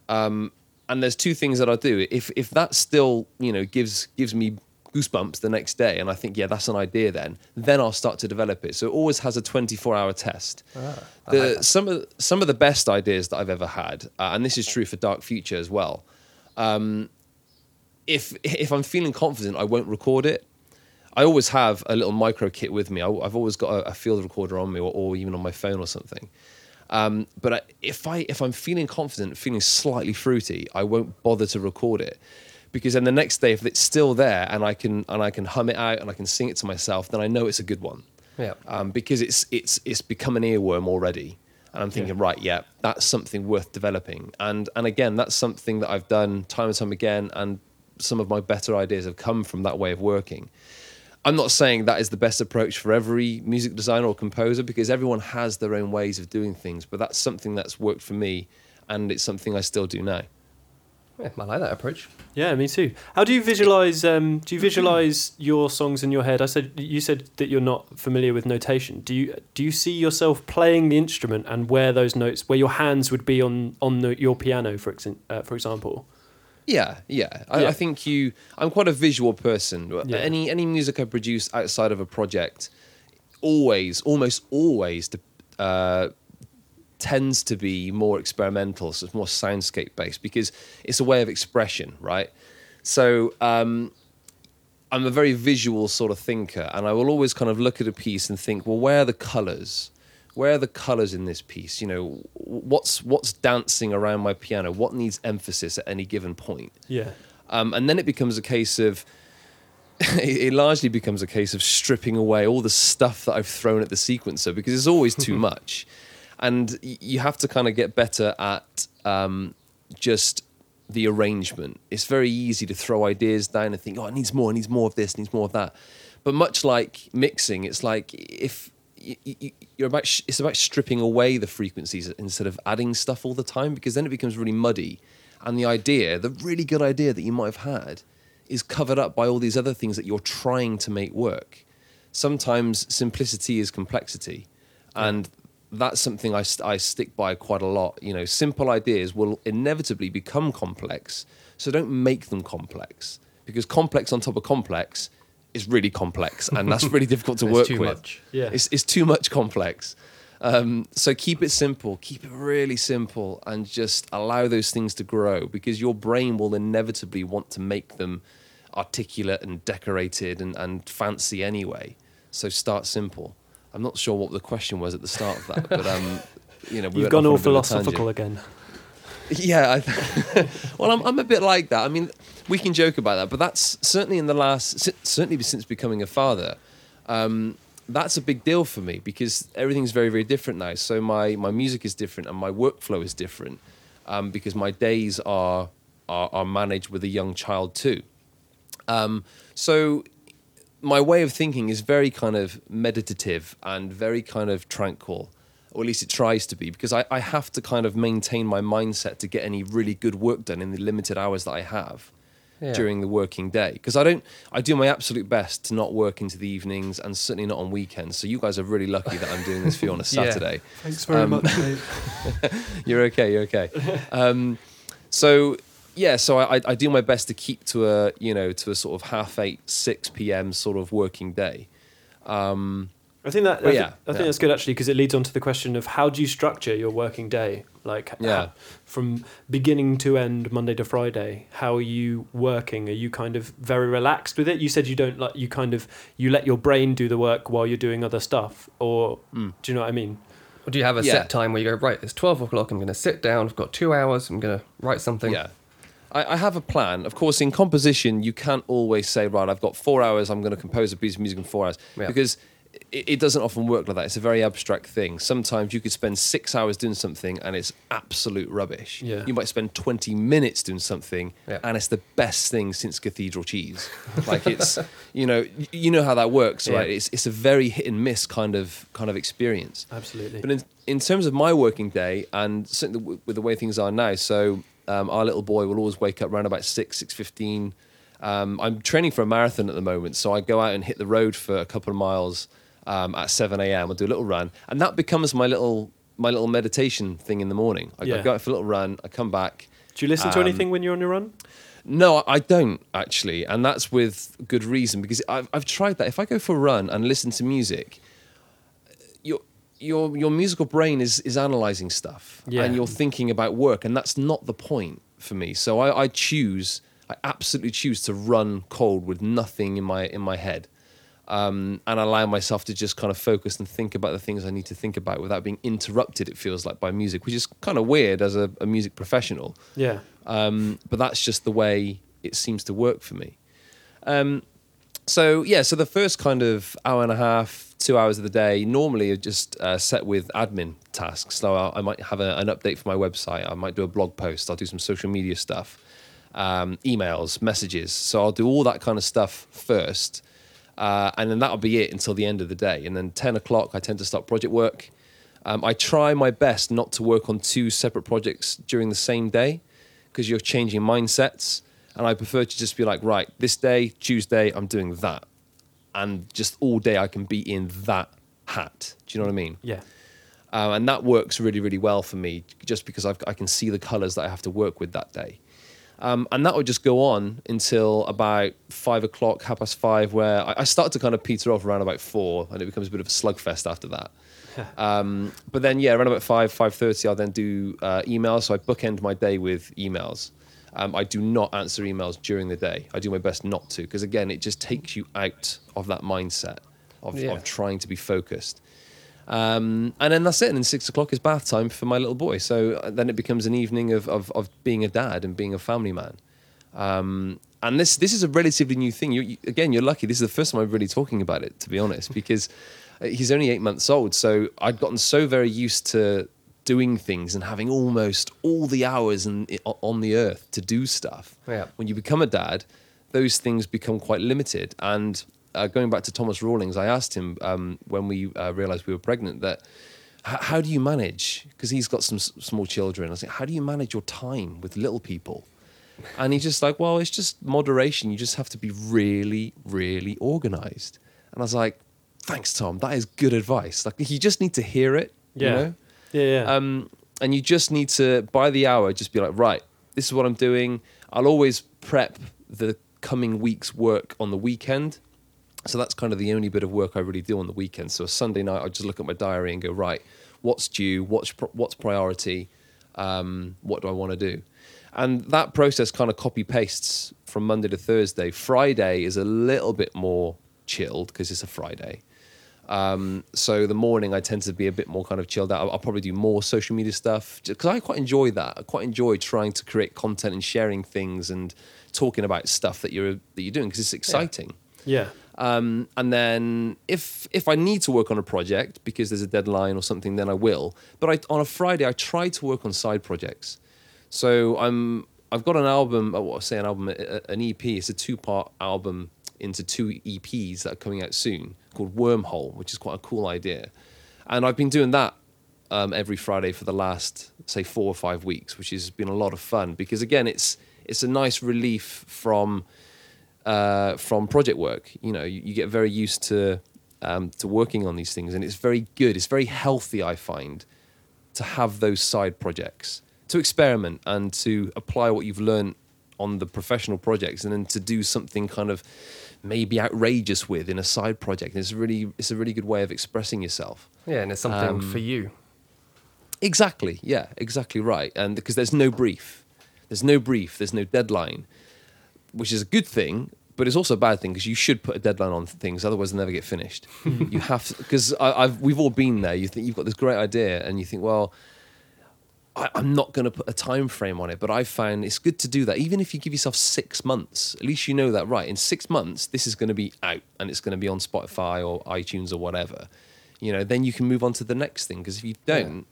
Um, and there's two things that I do. If if that still you know gives gives me goosebumps the next day, and I think yeah that's an idea, then then I'll start to develop it. So it always has a 24 hour test. I the, like some of some of the best ideas that I've ever had, uh, and this is true for Dark Future as well. Um, if if I'm feeling confident, I won't record it. I always have a little micro kit with me. I, have always got a, a, field recorder on me, or, or, even on my phone or something. Um, but I, if I if I'm feeling confident, feeling slightly fruity, I won't bother to record it because then the next day, if it's still there and I can and I can hum it out and I can sing it to myself, then I know it's a good one. Yeah. Um, because it's it's it's become an earworm already, and I'm thinking, yeah. right, yeah, that's something worth developing. And and again, that's something that I've done time and time again, and some of my better ideas have come from that way of working. I'm not saying that is the best approach for every music designer or composer because everyone has their own ways of doing things, but that's something that's worked for me, and it's something I still do now. Yeah, I like that approach. Yeah, me too. How do you visualize? Um, do you visualize your songs in your head? I said you said that you're not familiar with notation. Do you do you see yourself playing the instrument and where those notes, where your hands would be on on the, your piano, for ex- uh, for example? Yeah, yeah. I, yeah. I, think you. I'm quite a visual person. Yeah. Any any music I produce outside of a project, always, almost always, uh, tends to be more experimental, so it's more soundscape based because it's a way of expression, right? So um, I'm a very visual sort of thinker, and I will always kind of look at a piece and think, well, where are the colors? Where are the colors in this piece? You know, what's what's dancing around my piano? What needs emphasis at any given point? Yeah. Um, and then it becomes a case of it largely becomes a case of stripping away all the stuff that I've thrown at the sequencer because it's always too much and you have to kind of get better at um, just the arrangement. It's very easy to throw ideas down and think, oh, it needs more, it needs more of this, it needs more of that. But much like mixing, it's like if you're about, it's about stripping away the frequencies instead of adding stuff all the time, because then it becomes really muddy. And the idea, the really good idea that you might have had, is covered up by all these other things that you're trying to make work. Sometimes simplicity is complexity. And that's something I, I stick by quite a lot. You know, simple ideas will inevitably become complex. So don't make them complex because complex on top of complex is really complex and that's really difficult to work with. Much. Yeah. It's, it's too much complex. Um, so keep it simple, keep it really simple, and just allow those things to grow because your brain will inevitably want to make them articulate and decorated and, and fancy anyway. So start simple. I'm not sure what the question was at the start of that, but um, you know, we you've gone all philosophical again. Yeah, I, well, I'm I'm a bit like that. I mean, we can joke about that, but that's certainly in the last, certainly since becoming a father. Um, that's a big deal for me because everything's very very different now. So my my music is different and my workflow is different um, because my days are, are, are managed with a young child too. Um, so my way of thinking is very kind of meditative and very kind of tranquil, or at least it tries to be, because I, I have to kind of maintain my mindset to get any really good work done in the limited hours that I have. Yeah. during the working day because I don't I do my absolute best to not work into the evenings and certainly not on weekends. So you guys are really lucky that I'm doing this for you on a Saturday. yeah. Thanks very um, much. you're okay. You're okay. Um, so yeah, so I, I do my best to keep to a you know to a sort of half eight six p.m. sort of working day. Um, I think that I, yeah, I think yeah. that's good actually because it leads on to the question of how do you structure your working day, like yeah. How, from beginning to end, Monday to Friday. How are you working? Are you kind of very relaxed with it? You said you don't like you kind of you let your brain do the work while you're doing other stuff, or mm. do you know what I mean? Or do you have a yeah. set time where you go right? It's twelve o'clock. I'm going to sit down. I've got two hours. I'm going to write something. Yeah. I, I, have a plan. Of course, in composition, you can't always say, right, I've got four hours, I'm going to compose a piece of music in four hours. Yeah. Because it, it, doesn't often work like that. It's a very abstract thing. Sometimes you could spend six hours doing something and it's absolute rubbish. Yeah. You might spend 20 minutes doing something yeah. and it's the best thing since cathedral cheese. like it's, you know, you know how that works, right? It's, it's a very hit and miss kind of kind of experience. Absolutely. But in, in terms of my working day and certainly with the way things are now, so um, our little boy will always wake up around about six, six fifteen. Um, I'm training for a marathon at the moment, so I go out and hit the road for a couple of miles um, at seven a.m. I'll do a little run, and that becomes my little my little meditation thing in the morning. I, yeah. I go out for a little run, I come back. Do you listen to um, anything when you're on your run? No, I don't actually, and that's with good reason because I've, I've tried that. If I go for a run and listen to music, your your musical brain is is analyzing stuff yeah. and you're thinking about work and that's not the point for me so i, I choose I absolutely choose to run cold with nothing in my in my head, um, and allow myself to just kind of focus and think about the things I need to think about without being interrupted. It feels like by music, which is kind of weird as a, a music professional. Yeah. Um, but that's just the way it seems to work for me. Um, so yeah, so the first kind of hour and a half, two hours of the day normally are just uh, set with admin tasks. So I, I might have a, an update for my website. I might do a blog post. I'll do some social media stuff, um, emails, messages. So I'll do all that kind of stuff first, uh, and then that'll be it until the end of the day. And then ten o'clock, I tend to start project work. Um, I try my best not to work on two separate projects during the same day because you're changing mindsets. And I prefer to just be like, right, this day, Tuesday, I'm doing that. And just all day I can be in that hat. Do you know what I mean? Yeah. Um, and that works really, really well for me just because I've, I can see the colors that I have to work with that day. Um, and that would just go on until about five o'clock, half past five, where I, I start to kind of peter off around about four, and it becomes a bit of a slugfest after that. um, but then, yeah, around about five, five thirty, I'll then do uh, emails. So I bookend my day with emails. Um, I do not answer emails during the day. I do my best not to, because again, it just takes you out of that mindset of, Yeah. of trying to be focused. Um, and then that's it. And then six o'clock is bath time for my little boy. So uh, then it becomes an evening of, of, of being a dad and being a family man. Um, and this this is a relatively new thing. You, you, again, you're lucky. This is the first time I'm really talking about it, to be honest, because uh, he's only eight months old. So I'd gotten so very used to doing things and having almost all the hours in, on the earth to do stuff. Yeah. When you become a dad, those things become quite limited. And uh, going back to Thomas Rawlings, I asked him um, when we uh, realized we were pregnant that how do you manage? Because he's got some s- small children. I was like, how do you manage your time with little people? And he's just like, well, it's just moderation. You just have to be really, really organized. And I was like, thanks, Tom. That is good advice. Like, you just need to hear it. Yeah. You know? Yeah. Yeah. Um, and you just need to, by the hour, just be like, right, this is what I'm doing. I'll always prep the coming week's work on the weekend. So that's kind of the only bit of work I really do on the weekend. So a Sunday night, I just look at my diary and go, right, what's due? What's what's priority? Um, what do I want to do? And that process kind of copy pastes from Monday to Thursday. Friday is a little bit more chilled because it's a Friday. Um, so the morning I tend to be a bit more kind of chilled out. I'll, I'll probably do more social media stuff because I quite enjoy that. I quite enjoy trying to create content and sharing things and talking about stuff that you're that you're doing because it's exciting. yeah. Um, and then if if I need to work on a project because there's a deadline or something, then I will. But I, on a Friday, I try to work on side projects. So I'm I've got an album. oh, What I say an album, an EP. It's a two part album into two EPs that are coming out soon called Wormhole, which is quite a cool idea. And I've been doing that um, every Friday for the last say four or five weeks, which has been a lot of fun because again, it's it's a nice relief from uh, from project work. You know, you, you get very used to um, to working on these things, and it's very good. It's very healthy, I find, to have those side projects, to experiment and to apply what you've learned on the professional projects, and then to do something kind of maybe outrageous with in a side project. And it's really it's a really good way of expressing yourself. Yeah, and it's something Um, for you. Exactly. Yeah, exactly right. And because there's no brief, there's no brief, there's no deadline, which is a good thing, but it's also a bad thing because you should put a deadline on things, otherwise they'll never get finished. Hmm. you have to because I've we've all been there. You think you've got this great idea, and you think, well. I, I'm not going to put a time frame on it, but I find it's good to do that. Even if you give yourself six months, at least you know that right. In six months, this is going to be out and it's going to be on Spotify or iTunes or whatever. You know, then you can move on to the next thing. Because if you don't,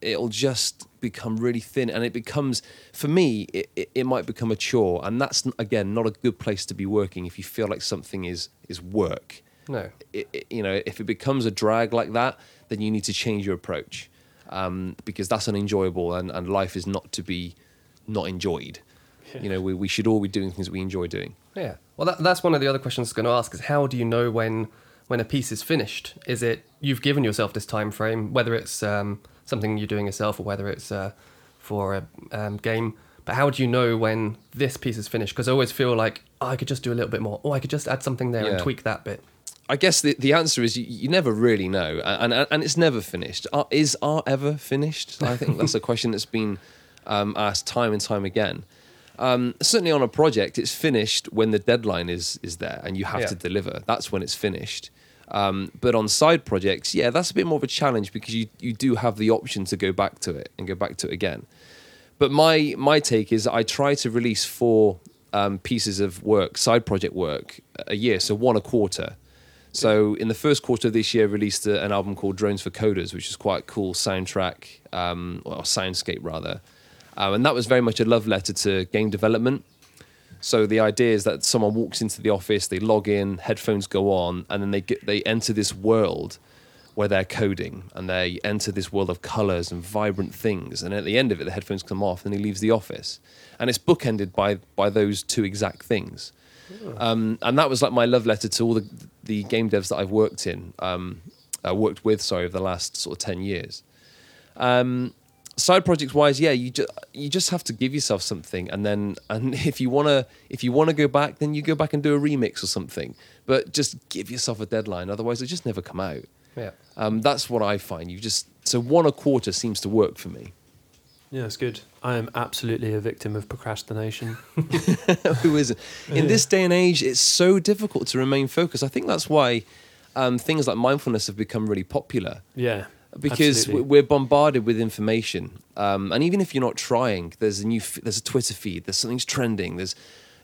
it'll just become really thin and it becomes for me it, it, it might become a chore and that's again not a good place to be working if you feel like something is is work No. it, you know if it becomes a drag like that then you need to change your approach um, because that's unenjoyable and, and life is not to be not enjoyed you know we, we should all be doing things we enjoy doing Yeah. Well, that, that's one of the other questions I was going to ask is how do you know when when a piece is finished? Is it you've given yourself this time frame, whether it's um, something you're doing yourself or whether it's uh, for a um, game? But how do you know when this piece is finished? Because I always feel like oh, I could just do a little bit more, or I could just add something there and tweak that bit. I guess the, the answer is you, you never really know, and, and and it's never finished. Art, is art ever finished? I think that's a question that's been um, asked time and time again. Um, certainly on a project, it's finished when the deadline is is there and you have Yeah. to deliver. That's when it's finished. Um, but on side projects, yeah, that's a bit more of a challenge because you you do have the option to go back to it and go back to it again. But my my take is I try to release four um, pieces of work, side project work, a year, so one a quarter. So in the first quarter of this year, I released a, an album called Drones for Coders, which is quite a cool soundtrack, um, or soundscape rather, um, and that was very much a love letter to game development. So the idea is that someone walks into the office, they log in, headphones go on, and then they get they enter this world where they're coding and they enter this world of colors and vibrant things. And at the end of it, the headphones come off and he leaves the office. And it's bookended by by those two exact things. Um, and that was like my love letter to all the the game devs that I've worked in, um, uh, worked with, sorry, over the last sort of ten years. Um, side projects wise, yeah, you just you just have to give yourself something, and then and if you wanna if you wanna go back, then you go back and do a remix or something. But just give yourself a deadline, otherwise it just never come out. Yeah. Um, that's what I find. You just so one a quarter seems to work for me. Yeah, it's good. I am absolutely a victim of procrastination. Who isn't? In this day and age, it's so difficult to remain focused. I think that's why um, things like mindfulness have become really popular. Yeah. Because absolutely. we're bombarded with information um, and even if you're not trying there's a new f- there's a twitter feed there's something's trending there's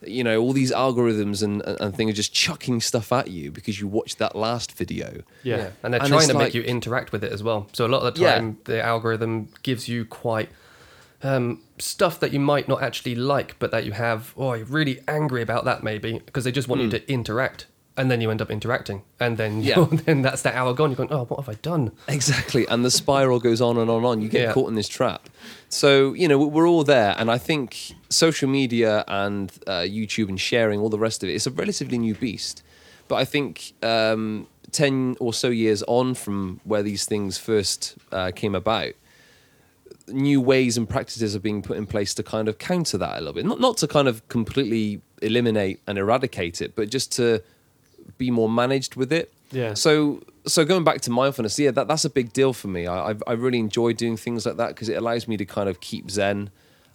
you know all these algorithms and, and, and things are just chucking stuff at you because you watched that last video Yeah. And they're And trying to like- make you interact with it as well. So a lot of the Yeah. time, the algorithm gives you quite um, stuff that you might not actually like, but that you have, oh, you're really angry about that maybe, because they just want you to interact. And then you end up interacting. And then. Yeah. then that's that hour gone. You're going, oh, what have I done? exactly and the spiral goes on and on and on you get Yeah. caught in this trap so you know we're all there and i think social media and uh, youtube and sharing all the rest of it it's a relatively new beast but i think um, 10 or so years on from where these things first uh, came about new ways and practices are being put in place to kind of counter that a little bit. Not not to kind of completely eliminate and eradicate it, but just to be more managed with it. Yeah. So so going back to mindfulness, yeah, that that's a big deal for me. I I, I really enjoy doing things like that because it allows me to kind of keep zen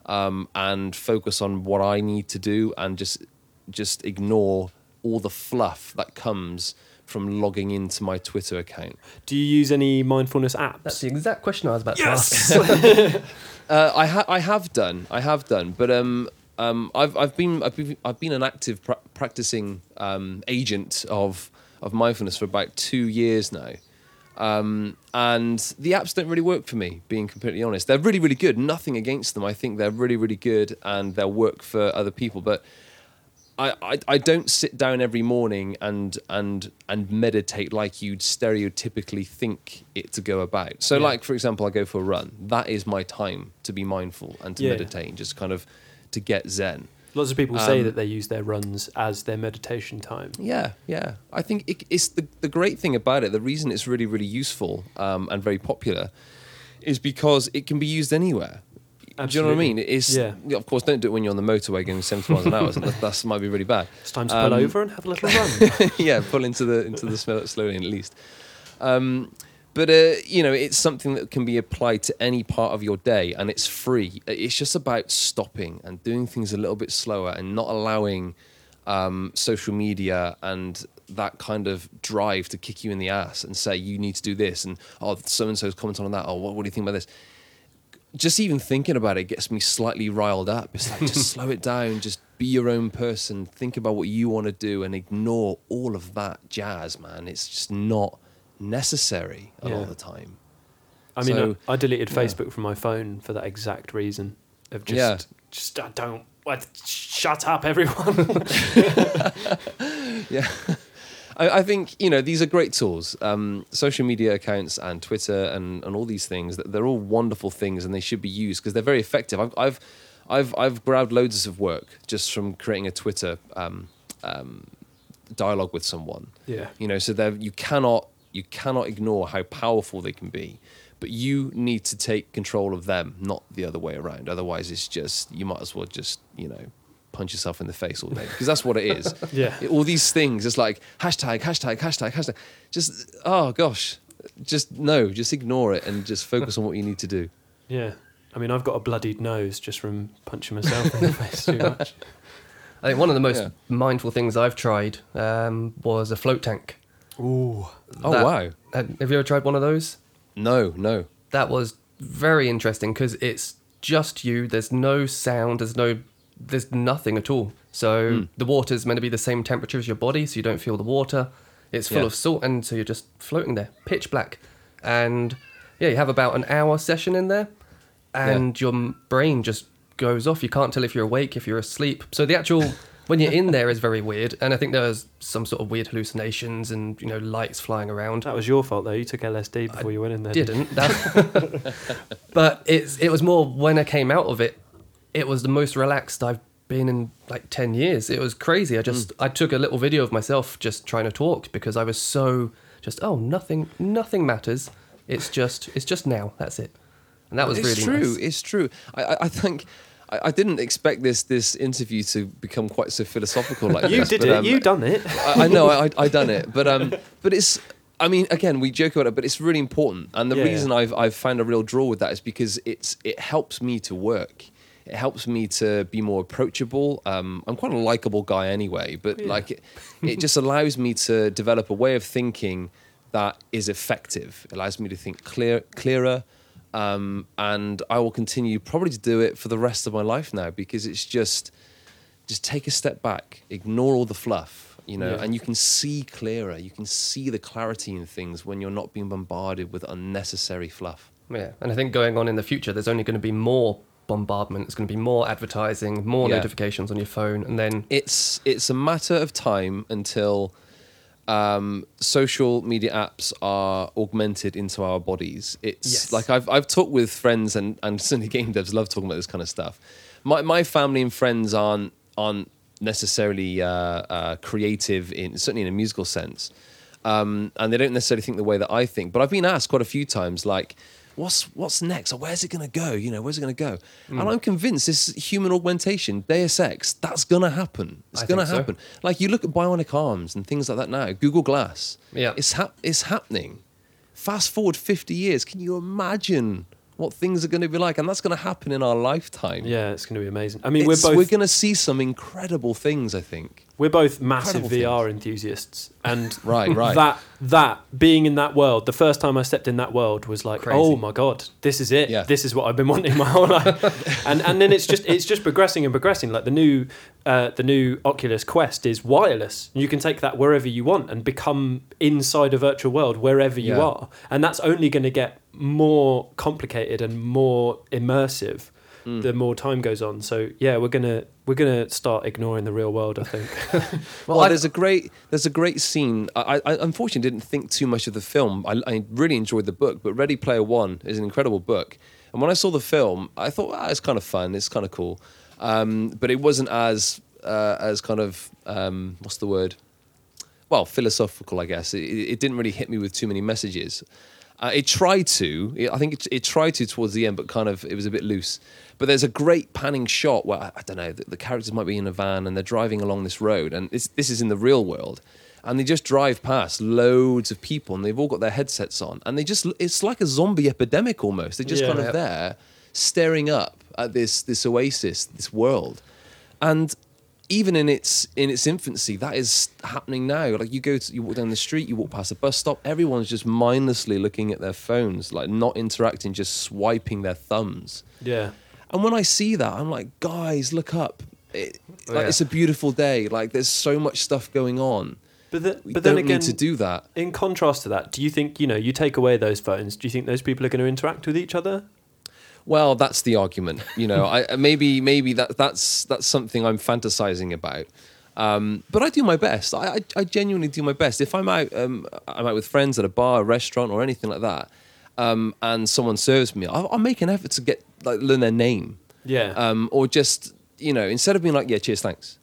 um, and focus on what I need to do and just just ignore all the fluff that comes from logging into my Twitter account. Do you use any mindfulness apps? That's the exact question I was about to ask. Uh, I ha- I have done, I have done, but um, um, I've I've been I've been I've been an active pra- practicing um, agent of of mindfulness for about two years now, um, and the apps don't really work for me. Being completely honest, they're really really good. Nothing against them. I think they're really really good, and they'll work for other people, but. I, I, I don't sit down every morning and and and meditate like you'd stereotypically think it to go about. So, Yeah. like for example, I go for a run. That is my time to be mindful and to Yeah. meditate, and just kind of to get zen. Lots of people say Um, that they use their runs as their meditation time. Yeah, yeah. I think it, it's the the great thing about it. The reason it's really really useful um, and very popular is because it can be used anywhere. Do you know what I mean? It's Yeah. Of course, don't do it when you're on the motorway going 70 miles an hour. that, that might be really bad. It's time to pull Um, over and have a little run. yeah, pull into the into the smell slowly at least. Um, but uh, you know, it's something that can be applied to any part of your day, and it's free. It's just about stopping and doing things a little bit slower, and not allowing um, social media and that kind of drive to kick you in the ass and say you need to do this, and oh, so and so's commenting on that. Oh, what, what do you think about this? Just even thinking about it gets me slightly riled up. It's like just slow it down, just be your own person, think about what you want to do, and ignore all of that jazz, man. It's just not necessary a lot of the time. I mean, So, I, I deleted yeah. Facebook from my phone for that exact reason of just, Yeah. just I don't. What, shut up, everyone. yeah. I, I think you know these are great tools. Um, social media accounts and Twitter and, and all these things, they're all wonderful things, and they should be used because they're very effective. I've I've I've I've grabbed loads of work just from creating a Twitter um, um, dialogue with someone. yeah. You know, so there you cannot you cannot ignore how powerful they can be, but you need to take control of them, not the other way around. Otherwise, it's just you might as well just you know punch yourself in the face all day because that's what it is. Yeah. It- all these things, it's like hashtag, hashtag, hashtag, hashtag. Just oh gosh, just no, just ignore it and just focus on what you need to do. Yeah. I mean, I've got a bloodied nose just from punching myself in the face too much. I think one of the most Yeah. mindful things I've tried um, was a float tank. Ooh. Oh That- wow! Have you ever tried one of those? No, no. That was very interesting because it's just you. There's no sound. There's no. There's nothing at all. So Hmm. the water's meant to be the same temperature as your body, so you don't feel the water. It's full Yeah. of salt, and so you're just floating there, pitch black. And yeah, you have about an hour session in there, and your m- brain just goes off. You can't tell if you're awake, if you're asleep. So the actual when you're in there is very weird, and I think there's some sort of weird hallucinations and you know lights flying around. That was your fault though. You took LSD before you went in there. didn't. That, but it's it was more when I came out of it. It was the most relaxed I've been in like ten years. It was crazy. I just hmm. I took a little video of myself just trying to talk because I was so just oh nothing nothing matters. It's just it's just now. That's it. And that was it's really true. nice. It's true. I, I, I think I, I didn't expect this this interview to become quite so philosophical like You this. did but, it. um, you done it. I, I know I, I done it, but um, but it's. I mean, again, we joke about it, but it's really important. And the Yeah, reason yeah. I've I've found a real draw with that is because it's it helps me to work. It helps me to be more approachable. Um, I'm quite a likable guy anyway, but Yeah. like it, it just allows me to develop a way of thinking that is effective. It allows me to think clear, clearer, um, and I will continue probably to do it for the rest of my life now because it's just just take a step back, ignore all the fluff, you know, Yeah. and you can see clearer. You can see the clarity in things when you're not being bombarded with unnecessary fluff. Yeah, and I think going on in the future, there's only going to be more bombardment. It's going to be more advertising, more Yeah. notifications on your phone, and then It's it's a matter of time until um, social media apps are augmented into our bodies. It's Yes. like I've I've talked with friends and and certainly game devs love talking about this kind of stuff. My my family and friends aren't aren't necessarily uh, uh, creative in certainly in a musical sense, um, and they don't necessarily think the way that I think. But I've been asked quite a few times, like, "What's what's next? Or where's it going to go? You know, where's it going to go?" Hmm. And I'm convinced this human augmentation, Deus Ex, that's going to happen. It's going to think so. happen. Like you look at bionic arms and things like that now. Google Glass, Yeah. it's hap- it's happening. Fast forward 50 years, can you imagine what things are going to be like? And that's going to happen in our lifetime. Yeah, it's going to be amazing. I mean, It's- we're both we're going to see some incredible things. I think. we're both massive Incredible VR enthusiasts, and Right, right. that that being in that world, the first time I stepped in that world was like, Crazy. oh my god, this is it. Yeah. This is what I've been wanting my whole life. and and then it's just it's just progressing and progressing. Like the new uh, the new Oculus Quest is wireless. You can take that wherever you want and become inside a virtual world wherever you Yeah. are, and that's only going to get more complicated and more immersive. Mm. The more time goes on, so yeah, we're gonna we're gonna start ignoring the real world. I think. Well, I- there's a great there's a great scene. I, I unfortunately didn't think too much of the film. I, I really enjoyed the book, but Ready Player One is an incredible book. And when I saw the film, I thought ah, it's kind of fun, it's kind of cool, um, but it wasn't as uh, as kind of um, what's the word? Well, philosophical, I guess. It, it didn't really hit me with too many messages. Uh, it tried to. It, I think it, it tried to towards the end, but kind of it was a bit loose. But there's a great panning shot where I, I don't know the, the characters might be in a van and they're driving along this road, and it's, this is in the real world, and they just drive past loads of people, and they've all got their headsets on, and they just it's like a zombie epidemic almost. They're just Yeah. kind of there, staring up at this this oasis, this world, and even in its in its infancy, that is happening now. Like you go, to, you walk down the street, you walk past a bus stop, everyone's just mindlessly looking at their phones, like not interacting, just swiping their thumbs. Yeah. And when I see that, I'm like, guys, look up. It, oh, like, Yeah. It's a beautiful day. Like there's so much stuff going on. But, the, We but then again, need to do that. in contrast to that, do you think you know you take away those phones? Do you think those people are going to interact with each other? Well, that's the argument. You know, I maybe maybe that that's that's something I'm fantasizing about. Um, but I do my best. I, I, I genuinely do my best. If I'm out, um, I'm out with friends at a bar, a restaurant, or anything like that, um, and someone serves me, I'll, I'll make an effort to get like learn their name, Yeah. um, or just you know, instead of being like, yeah, cheers, thanks.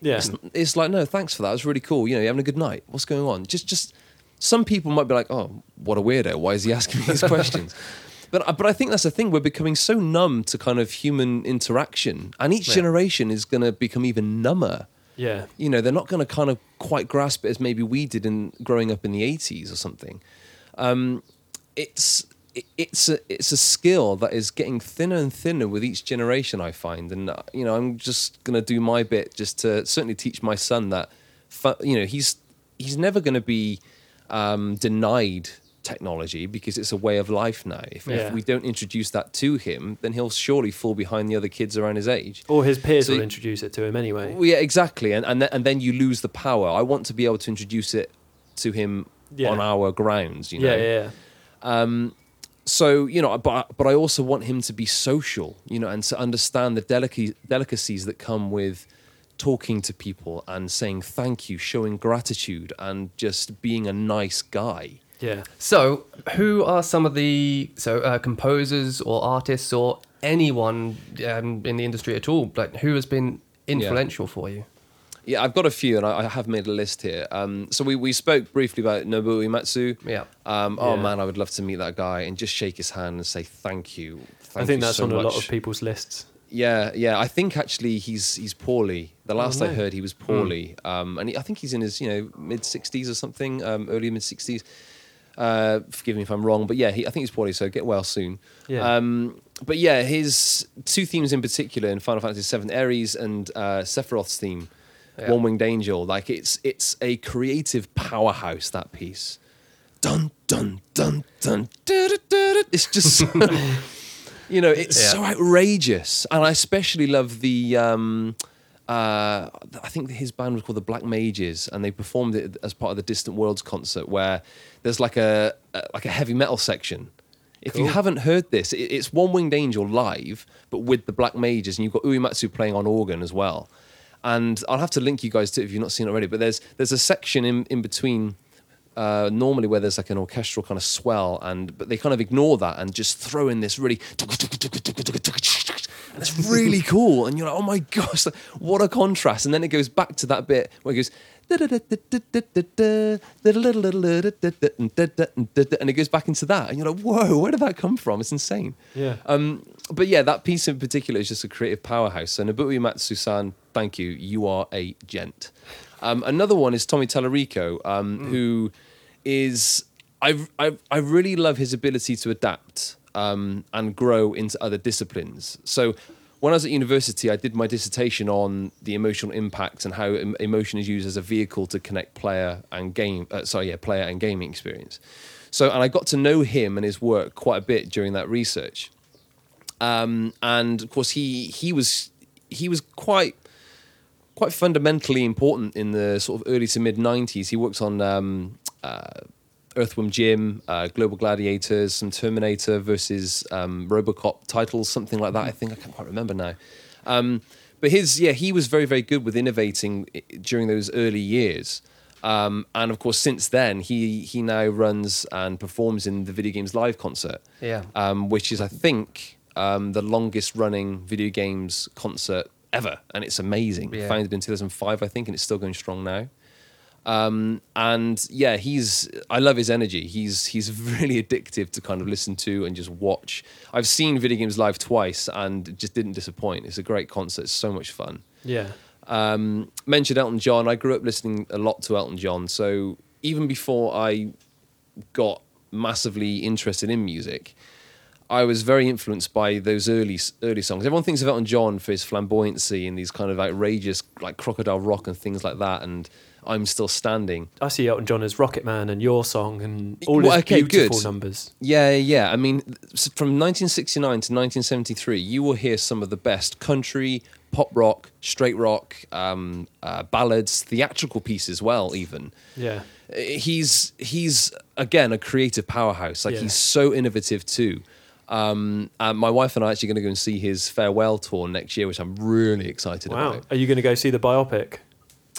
yeah. It's, it's like, no, thanks for that. It was really cool. You know, you're having a good night. What's going on? Just, just some people might be like, oh, what a weirdo. Why is he asking me these questions? But, but I think that's the thing. We're becoming so numb to kind of human interaction, and each Yeah. generation is going to become even number. Yeah. You know, they're not going to kind of quite grasp it as maybe we did in growing up in the '80s or something. Um, it's it, it's a it's a skill that is getting thinner and thinner with each generation. I find, and uh, you know, I'm just gonna do my bit just to certainly teach my son that, you know, he's he's never gonna be um, denied technology because it's a way of life now. If, Yeah. if we don't introduce that to him, then he'll surely fall behind the other kids around his age. Or his peers So will introduce it to him anyway. Well, yeah, exactly, and and then, and then you lose the power. I want to be able to introduce it to him Yeah. on our grounds. You know, yeah, yeah, um, so you know, but but I also want him to be social, you know, and to understand the delica- delicacies that come with talking to people and saying thank you, showing gratitude, and just being a nice guy. Yeah. So, who are some of the so uh, composers or artists or anyone um, in the industry at all? Like, who has been influential for you? Yeah, I've got a few, and I, I have made a list here. Um, so we, we spoke briefly about Nobuo Uematsu. Yeah. Um, oh Yeah. man, I would love to meet that guy and just shake his hand and say thank you. Thank I think you that's so on a lot of people's lists. Yeah, yeah. I think actually he's he's poorly. The last I Oh, no. heard, he was poorly, um, and he, I think he's in his you know mid sixties or something, um, early mid sixties. Uh, forgive me if I'm wrong, but yeah, he, I think he's poorly, so get well soon. Yeah. Um, but yeah, his two themes in particular in Final Fantasy VII, Aeris and uh, Sephiroth's theme, Yeah. One Winged Angel, like it's it's a creative powerhouse. That piece, dun dun dun dun. du- du- du- du. It's just. You know, it's Yeah. so outrageous, and I especially love the. Um, uh, I think his band was called the Black Mages, and they performed it as part of the Distant Worlds concert, where there's like a, a like a heavy metal section. If you haven't heard this, it, it's One Winged Angel live, but with the Black Mages, and you've got Uematsu playing on organ as well. And I'll have to link you guys to it if you've not seen it already. But there's there's a section in in between uh, normally where there's like an orchestral kind of swell, and but they kind of ignore that and just throw in this really. And it's really cool, and you're like, oh my gosh, what a contrast! And then it goes back to that bit where it goes. And it goes back into that, and you're like, "Whoa, where did that come from? It's insane." Yeah. Um, but yeah, that piece in particular is just a creative powerhouse. So Nobuo Matsu-san, thank you. You are a gent. Um, another one is Tommy Tallarico, um, who is I, I I really love his ability to adapt um, and grow into other disciplines. So when I was at university, I did my dissertation on the emotional impact and how em- emotion is used as a vehicle to connect player and game. Uh, sorry, yeah, player and gaming experience. So, and I got to know him and his work quite a bit during that research. Um, and of course, he he was he was quite quite fundamentally important in the sort of early to mid '90s. He worked on um, uh, Earthworm Jim, uh, Global Gladiators, some Terminator versus um, RoboCop titles, something like that. I think I can't quite remember now. Um, but his yeah, he was very very good with innovating during those early years. Um, and of course, since then, he he now runs and performs in the Video Games Live concert Yeah. um, which is I think um, the longest running video games concert ever, and it's amazing. Yeah. Founded in 2005, I think, and it's still going strong now. Um, and yeah, he's I love his energy. He's he's really addictive to kind of listen to and just watch. I've seen video games live twice and just didn't disappoint. It's a great concert. It's so much fun Yeah. um, mentioned Elton John. I grew up listening a lot to Elton John. So even before I got massively interested in music, I was very influenced by those early early songs. Everyone thinks of Elton John for his flamboyancy and these kind of outrageous, like crocodile rock and things like that. And I'm still standing. I see Elton John as Rocket Man and Your Song and all Well, his okay, beautiful good. numbers. Yeah, yeah. I mean, from 1969 to 1973, you will hear some of the best country, pop rock, straight rock, um, uh, ballads, theatrical pieces, as well. Even Yeah. Uh, he's he's again a creative powerhouse. Like Yeah. he's so innovative too. Um, and my wife and I are actually going to go and see his farewell tour next year, which I'm really excited Wow. about. Are you going to go see the biopic?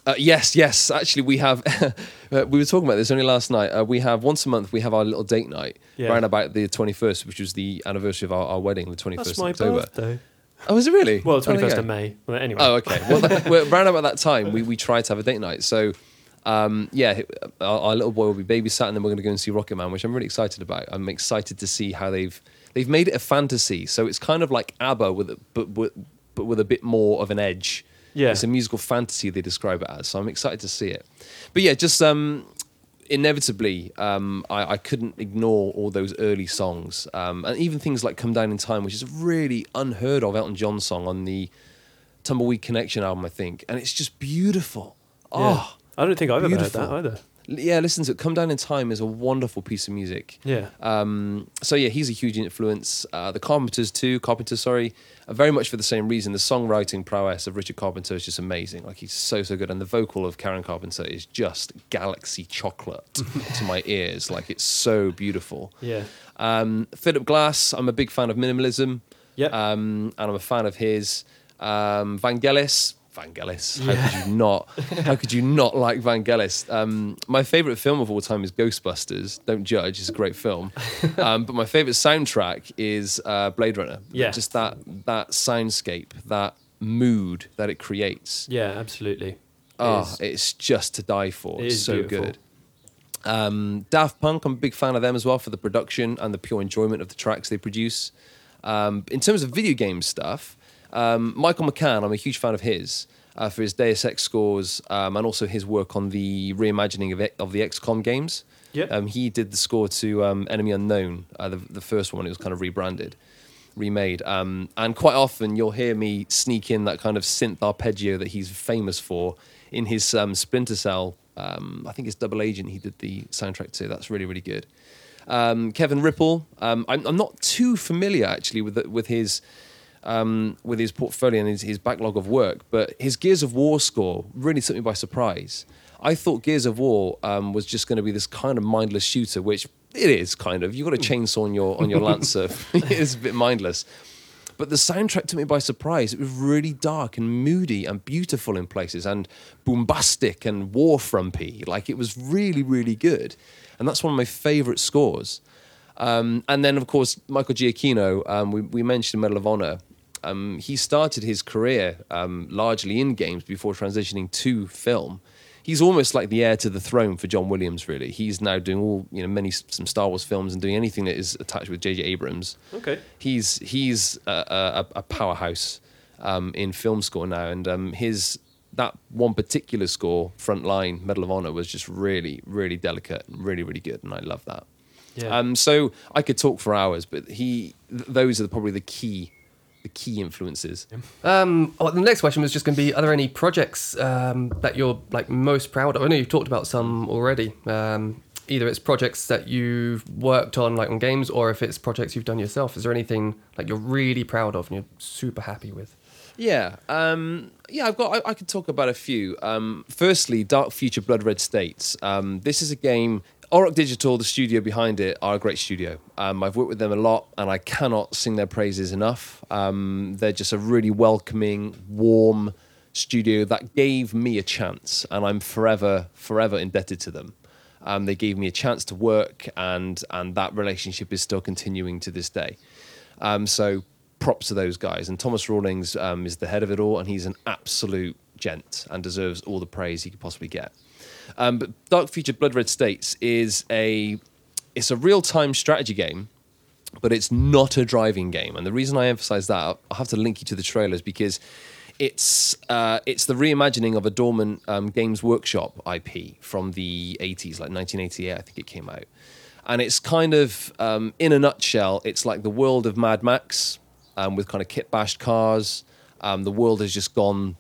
Uh, yes, yes. Actually, we have. uh, we were talking about this only last night. Uh, we have once a month. We have our little date night Yeah. around about the twenty first, which was the anniversary of our, our wedding, the twenty That's first my of October. birthday. Oh, is it really? Well, Oh, 21st go. of May. Well, anyway. Oh, okay. Well, that, around about that time, we we tried to have a date night. So, um, yeah, our, our little boy will be babysat, and then we're going to go and see Rocket Man, which I'm really excited about. I'm excited to see how they've they've made it a fantasy. So it's kind of like ABBA with but with, but with a bit more of an edge. Yeah. It's a musical fantasy they describe it as. So I'm excited to see it. But yeah, just um, inevitably, um, I, I couldn't ignore all those early songs, um, and even things like "Come Down in Time," which is a really unheard of Elton John song on the Tumbleweed Connection album, I think, and it's just beautiful. Oh, I don't think I've beautiful. ever heard that either. Yeah, listen to it. "Come Down in Time" is a wonderful piece of music. Yeah. Um, so yeah, he's a huge influence. Uh, the Carpenters too. Carpenters, sorry, very much for the same reason. The songwriting prowess of Richard Carpenter is just amazing. Like he's so so good, and the vocal of Karen Carpenter is just galaxy chocolate to my ears. Like it's so beautiful. Yeah. Um, Philip Glass, I'm a big fan of minimalism. Yep. Um, and I'm a fan of his. Um, Vangelis. Vangelis. How could you not? How could you not like Vangelis? Um, my favorite film of all time is Ghostbusters. Don't judge; it's a great film. Um, but my favorite soundtrack is uh, Blade Runner. Yeah. Just that that soundscape, that mood that it creates. Yeah, absolutely. It Oh, is- it's just to die for. It It's so beautiful. good. Um, Daft Punk, I'm a big fan of them as well for the production and the pure enjoyment of the tracks they produce. Um, in terms of video game stuff, um, Michael McCann, I'm a huge fan of his uh, for his Deus Ex scores um, and also his work on the reimagining of, it, of the XCOM games. Yep. Um, he did the score to um, Enemy Unknown, uh, the, the first one. It was kind of rebranded, remade. Um, and quite often you'll hear me sneak in that kind of synth arpeggio that he's famous for in his um, Splinter Cell. Um, I think it's Double Agent. He did the soundtrack to. That's really really good. Um, Kevin Riepl. Um, I'm, I'm not too familiar actually with the, with his um, with his portfolio and his, his backlog of work, but his Gears of War score really took me by surprise. I thought Gears of War um, was just going to be this kind of mindless shooter, which it is kind of. You've got a chainsaw on your on your Lancer. it's a bit mindless. But the soundtrack took me by surprise. It was really dark and moody and beautiful in places and bombastic and war frumpy. Like it was really, really good. And that's one of my favorite scores. Um, and then, of course, Michael Giacchino, um, we, we mentioned Medal of Honor. Um, he started his career um, largely in games before transitioning to film. He's almost like the heir to the throne for John Williams. Really, he's now doing all you know, many some Star Wars films and doing anything that is attached with J.J. Abrams Okay. he's he's a, a, a powerhouse um, in film score now, and um, his that one particular score, Frontline Medal of Honor, was just really really delicate and really really good, and I love that. Yeah. Um, so I could talk for hours, but he th- those are probably the key the key influences. Um, oh, the next question was just going to be: Are there any projects um, that you're like most proud of? I know you've talked about some already. Um, either it's projects that you've worked on, like on games, or if it's projects you've done yourself. Is there anything like you're really proud of and you're super happy with? Yeah, um, yeah, I've got. I, I could talk about a few. Um, firstly, Dark Future Blood Red States. Um, this is a game. Auroch Digital, the studio behind it, are a great studio. Um, I've worked with them a lot, and I cannot sing their praises enough. Um, they're just a really welcoming, warm studio that gave me a chance, and I'm forever, forever indebted to them. Um, they gave me a chance to work, and and that relationship is still continuing to this day. Um, so props to those guys. And Thomas Rawlings um, is the head of it all, and he's an absolute gent and deserves all the praise he could possibly get. Um, but Dark Future Blood Red States is a it's a real time strategy game, but it's not a driving game. And the reason I emphasize that, I'll have to link you to the trailers because it's uh, it's the reimagining of a dormant um, Games Workshop IP from the 80s, like 1988, I think it came out. And it's kind of, um, in a nutshell, it's like the world of Mad Max um, with kind of kit bashed cars. Um, the world has just gone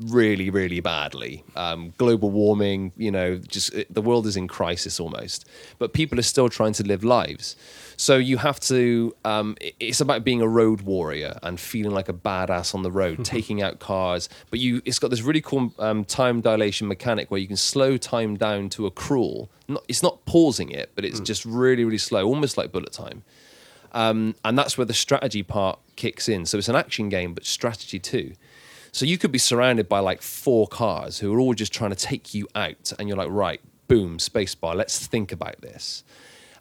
really, really badly. Um, global warming, you know, just it, the world is in crisis almost, but people are still trying to live lives. So you have to. Um, it- it's about being a road warrior and feeling like a badass on the road, taking out cars. But you, it's got this really cool um, time dilation mechanic where you can slow time down to a crawl. Not, it's not pausing it, but it's just really, really slow, almost like bullet time. Um, and that's where the strategy part kicks in. So it's an action game, but strategy too. So you could be surrounded by like four cars who are all just trying to take you out, and you're like, right, boom, spacebar, let's think about this.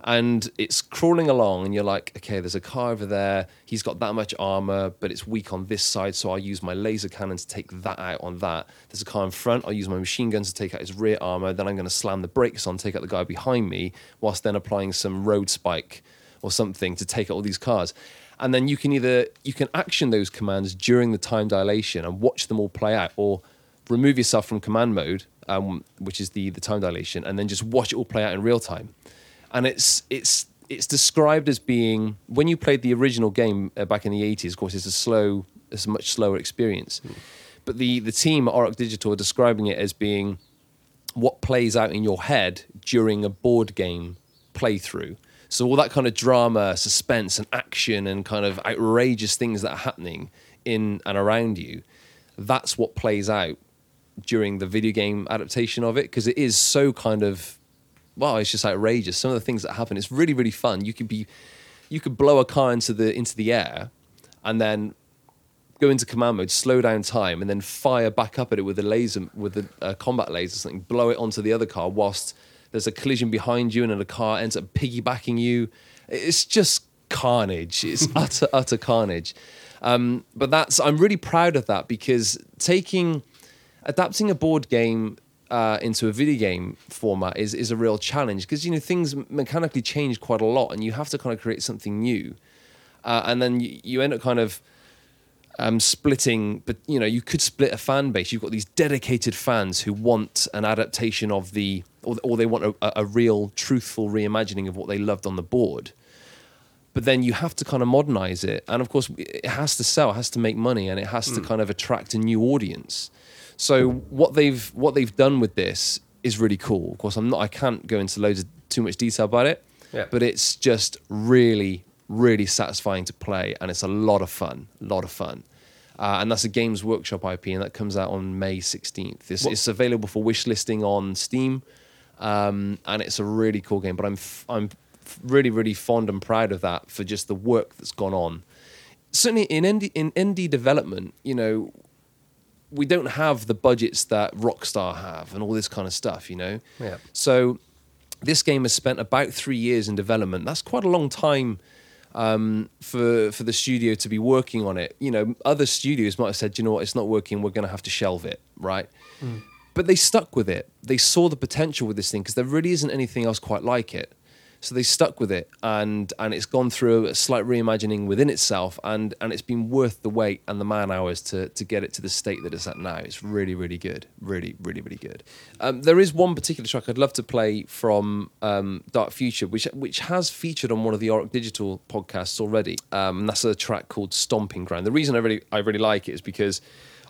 And it's crawling along, and you're like, okay, there's a car over there. He's got that much armor, but it's weak on this side, so I'll use my laser cannon to take that out on that. There's a car in front, I'll use my machine guns to take out his rear armor. Then I'm going to slam the brakes on, take out the guy behind me, whilst then applying some road spike or something to take out all these cars. And then you can either you can action those commands during the time dilation and watch them all play out, or remove yourself from command mode, um, which is the the time dilation, and then just watch it all play out in real time. And it's it's it's described as being when you played the original game uh, back in the 80s. Of course, it's a slow, it's a much slower experience. But the the team at Auroch Digital are describing it as being what plays out in your head during a board game playthrough. So all that kind of drama, suspense, and action, and kind of outrageous things that are happening in and around you, that's what plays out during the video game adaptation of it because it is so kind of wow, it's just outrageous. Some of the things that happen, it's really really fun. You could be, you could blow a car into the into the air, and then go into command mode, slow down time, and then fire back up at it with a laser, with a, a combat laser, something, blow it onto the other car whilst there's a collision behind you, and then the car ends up piggybacking you. It's just carnage. It's utter utter carnage. Um, but that's I'm really proud of that because taking adapting a board game uh, into a video game format is is a real challenge because you know things mechanically change quite a lot, and you have to kind of create something new, uh, and then you, you end up kind of um, splitting. But you know, you could split a fan base. You've got these dedicated fans who want an adaptation of the, or, or they want a, a real, truthful reimagining of what they loved on the board. But then you have to kind of modernize it, and of course, it has to sell, it has to make money, and it has to kind of attract a new audience. So what they've what they've done with this is really cool. Of course, I'm not. I can't go into loads of too much detail about it. Yeah. But it's just really, really satisfying to play, and it's a lot of fun. A lot of fun. Uh, and that's a Games Workshop IP, and that comes out on May 16th. It's, it's available for wish listing on Steam, um, and it's a really cool game. But I'm f- I'm f- really, really fond and proud of that for just the work that's gone on. Certainly in indie in indie development, you know, we don't have the budgets that Rockstar have and all this kind of stuff, you know. Yeah. So this game has spent about three years in development. That's quite a long time um, for for the studio to be working on it. You know, other studios might have said, "You know what, it's not working. We're going to have to shelve it," right? But they stuck with it. They saw the potential with this thing because there really isn't anything else quite like it. So they stuck with it, and and it's gone through a slight reimagining within itself, and and it's been worth the wait and the man hours to to get it to the state that it's at now. It's really really good, really really really good. Um, there is one particular track I'd love to play from um, Dark Future, which which has featured on one of the Auroch Digital podcasts already. Um, and that's a track called Stomping Ground. The reason I really I really like it is because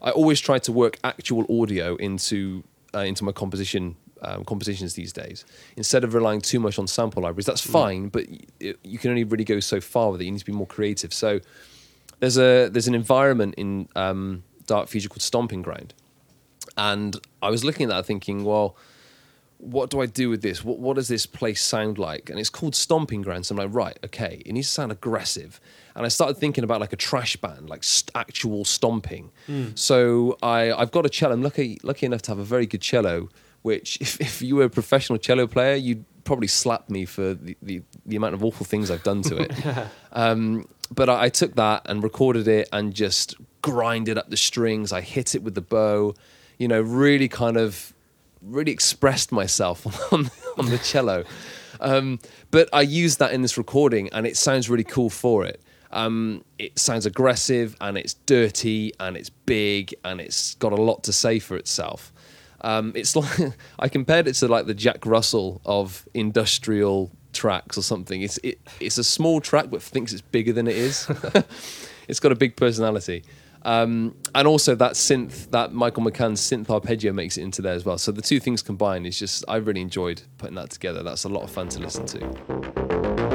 I always try to work actual audio into uh, into my composition um, compositions these days instead of relying too much on sample libraries. That's fine, but y- you can only really go so far with it. You need to be more creative. So there's a there's an environment in um, Dark Future called Stomping Ground, and I was looking at that thinking, well. What do I do with this? What what does this place sound like? And it's called Stomping Ground. So I'm like, right, okay, it needs to sound aggressive. And I started thinking about like a trash band, like st- actual stomping. So I I've got a cello. I'm lucky lucky enough to have a very good cello. Which if, if you were a professional cello player, you'd probably slap me for the, the, the amount of awful things I've done to it. um, but I, I took that and recorded it and just grinded up the strings. I hit it with the bow, you know, really kind of really expressed myself on, on the cello. Um, but I used that in this recording and it sounds really cool for it. Um, it sounds aggressive and it's dirty and it's big and it's got a lot to say for itself. Um, it's like I compared it to like the Jack Russell of industrial tracks or something. It's it, it's a small track but thinks it's bigger than it is. it's got a big personality. Um, and also that synth, that Michael McCann's synth arpeggio makes it into there as well. So the two things combined is just I really enjoyed putting that together. That's a lot of fun to listen to.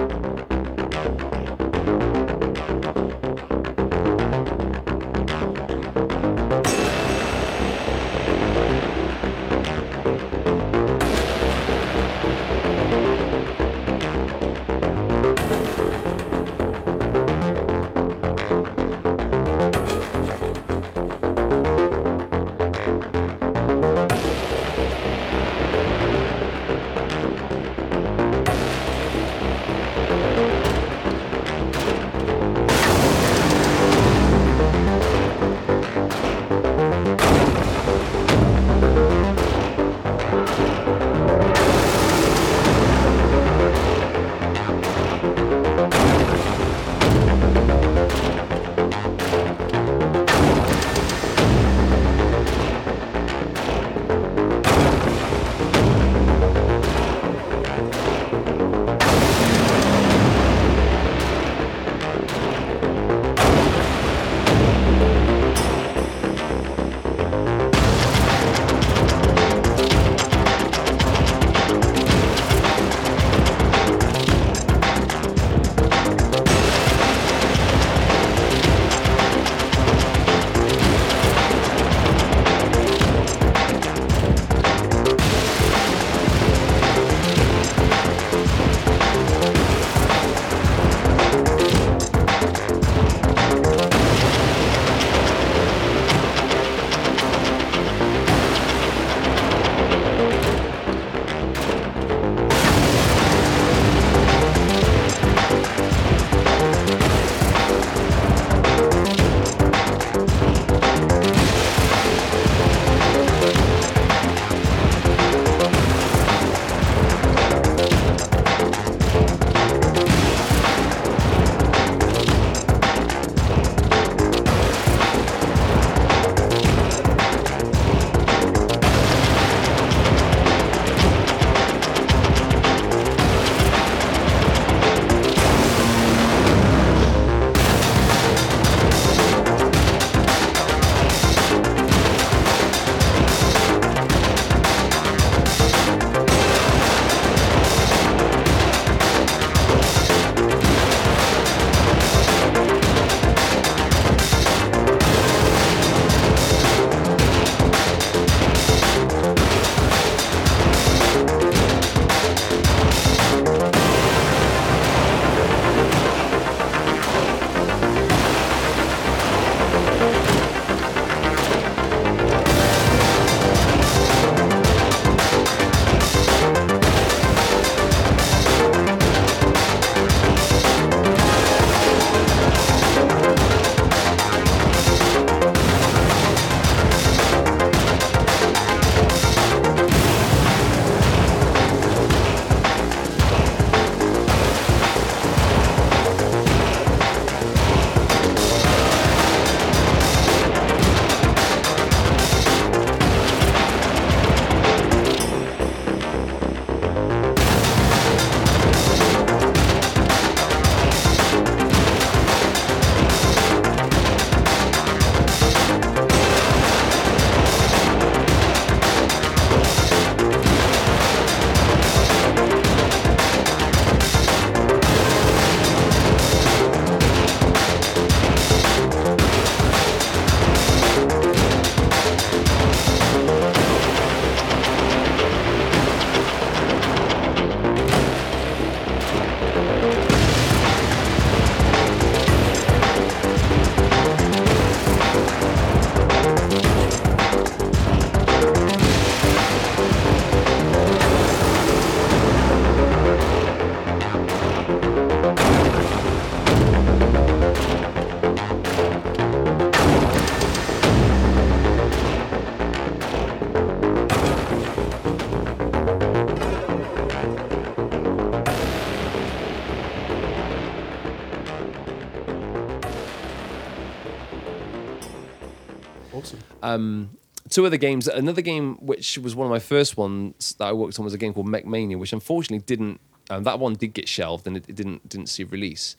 Um, two other games. Another game which was one of my first ones that I worked on was a game called Mechmania, which unfortunately didn't. Um, that one did get shelved and it, it didn't didn't see release.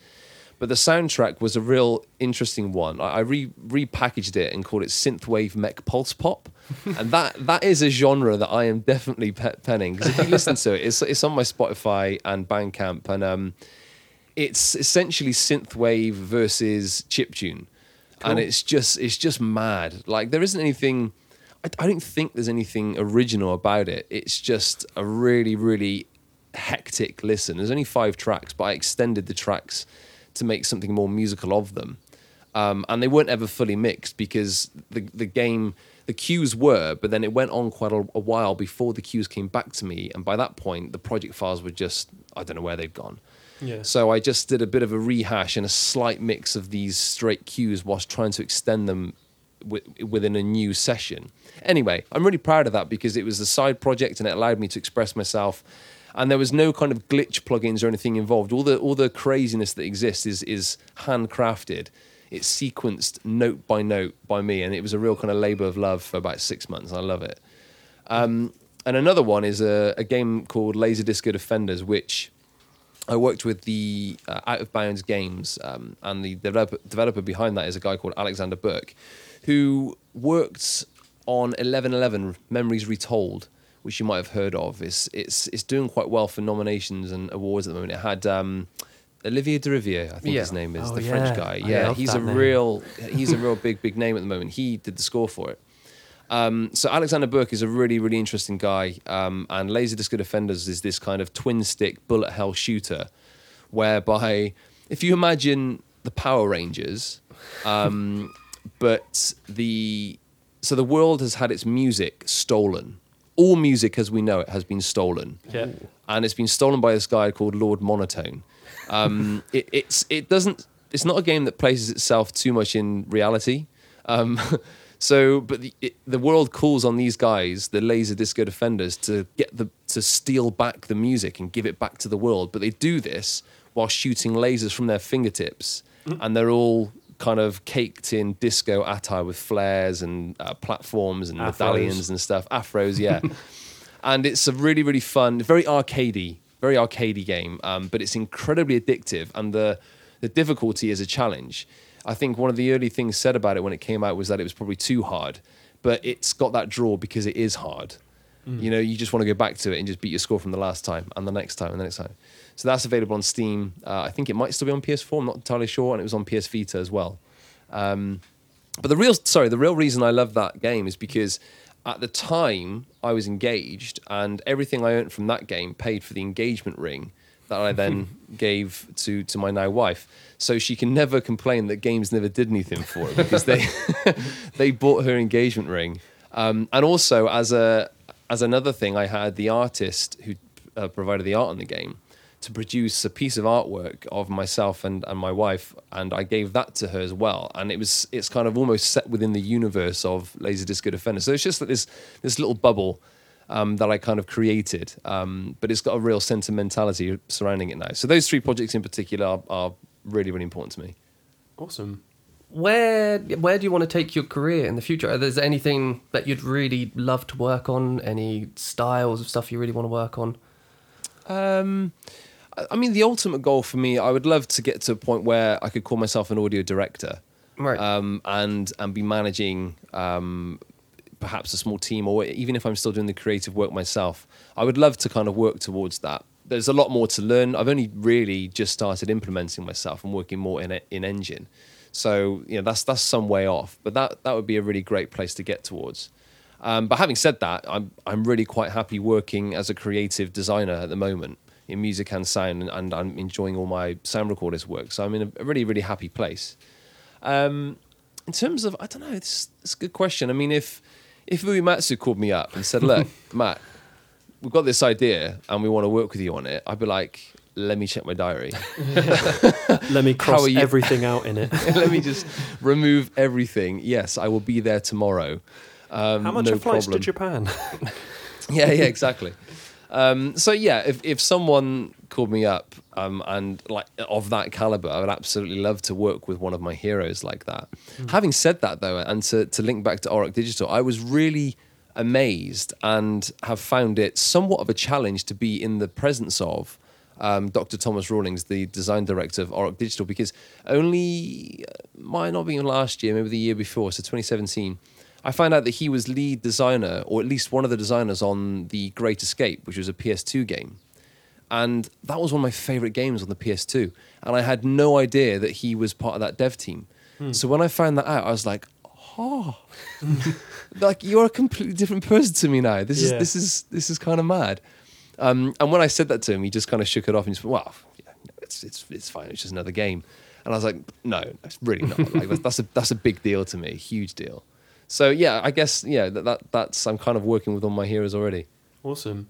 But the soundtrack was a real interesting one. I, I re repackaged it and called it synthwave mech pulse pop, and that that is a genre that I am definitely pe- penning because if you listen to it, it's it's on my Spotify and Bandcamp, and um, it's essentially synthwave versus chiptune, and it's just it's just mad. Like there isn't anything. I, I don't think there's anything original about it. It's just a really really hectic listen. There's only five tracks, but I extended the tracks to make something more musical of them. Um, and they weren't ever fully mixed because the the game the cues were, but then it went on quite a, a while before the cues came back to me, and by that point the project files were just I don't know where they'd gone. So I just did a bit of a rehash and a slight mix of these straight cues whilst trying to extend them wi- within a new session. Anyway, I'm really proud of that because it was a side project and it allowed me to express myself. And there was no kind of glitch plugins or anything involved. All the all the craziness that exists is is handcrafted. It's sequenced note by note by me, and it was a real kind of labour of love for about six months. I love it. Um, and another one is a, a game called Laser Disco Defenders, which I worked with the uh, Out of Bounds Games, um, and the developer, developer behind that is a guy called Alexander Burke, who worked on 1111 Memories Retold, which you might have heard of. It's it's it's doing quite well for nominations and awards at the moment. It had um, Olivier Deriviere, I think Yeah. his name is, Oh, the yeah. French guy. Yeah, he's a name. real he's a real big big name at the moment. He did the score for it. Um, so Alexander Burke is a really, really interesting guy, um, and Laser Disco Defenders is this kind of twin stick bullet hell shooter, whereby if you imagine the Power Rangers, um, but the so the world has had its music stolen. All music, as we know it, has been stolen Yeah. and it's been stolen by this guy called Lord Monotone. Um, it, it's it doesn't it's not a game that places itself too much in reality. Um, so, but the, it, the world calls on these guys, the laser disco defenders, to get the to steal back the music and give it back to the world. But they do this while shooting lasers from their fingertips, and they're all kind of caked in disco attire with flares and uh, platforms and Afros. medallions and stuff. Afros, yeah. and it's a really really fun, very arcadey, very arcadey game. Um, but it's incredibly addictive, and the the difficulty is a challenge. I think one of the early things said about it when it came out was that it was probably too hard, but it's got that draw because it is hard. You know, you just want to go back to it and just beat your score from the last time and the next time and the next time. So that's available on Steam. Uh, I think it might still be on PS4. I'm not entirely sure, and it was on PS Vita as well. Um, but the real sorry, the real reason I love that game is because at the time I was engaged, and everything I earned from that game paid for the engagement ring that I then gave to to my now wife. So she can never complain that games never did anything for her because they they bought her engagement ring. Um, and also as a as another thing, I had the artist who uh, provided the art on the game to produce a piece of artwork of myself and, and my wife, and I gave that to her as well. And it was it's kind of almost set within the universe of Laser Disco Defender. So it's just that this this little bubble um, that I kind of created, um, but it's got a real sentimentality surrounding it now. So those three projects in particular are, are really really important to me. Awesome. Where where do you want to take your career in the future? Is there anything that you'd really love to work on? Any styles of stuff you really want to work on? Um, I- I mean, the ultimate goal for me, I would love to get to a point where I could call myself an audio director. Right. um, and and be managing um, perhaps a small team, or even if I'm still doing the creative work myself, I would love to kind of work towards that. There's a lot more to learn. I've only really just started implementing myself and working more in in engine, so you know that's that's some way off. But that that would be a really great place to get towards. Um, but having said that, I'm I'm really quite happy working as a creative designer at the moment in music and sound, and, and I'm enjoying all my sound recorders work. So I'm in a, really really happy place. Um, in terms of, I don't know, it's, it's a good question. I mean, if if Uematsu called me up and said, "Look, Matt, we've got this idea and we want to work with you on it," I'd be like, "Let me check my diary. Let me cross everything out in it. Let me just remove everything. Yes, I will be there tomorrow. Um, How much no are flights problem. to Japan? Yeah, yeah, exactly. Um, so yeah, if if someone called me up um, and like of that caliber, I would absolutely love to work with one of my heroes like that. Having said that, though, and to to link back to Auroch Digital, I was really amazed and have found it somewhat of a challenge to be in the presence of um, Dr. Tomas Rawlings, the design director of Auroch Digital, because only uh, might not be last year, maybe the year before, so 2017. I found out that he was lead designer, or at least one of the designers on the Great Escape, which was a PS2 game. And that was one of my favorite games on the PS2. And I had no idea that he was part of that dev team. So when I found that out, I was like, oh, like you're a completely different person to me now. This is this is this is kind of mad. Um, and when I said that to him, he just kind of shook it off and just went, well, yeah, it's it's it's fine. It's just another game. And I was like, no, it's really not. Like, that's, that's a that's a big deal to me, huge deal. So yeah, I guess yeah, that, that that's I'm kind of working with all my heroes already. Awesome.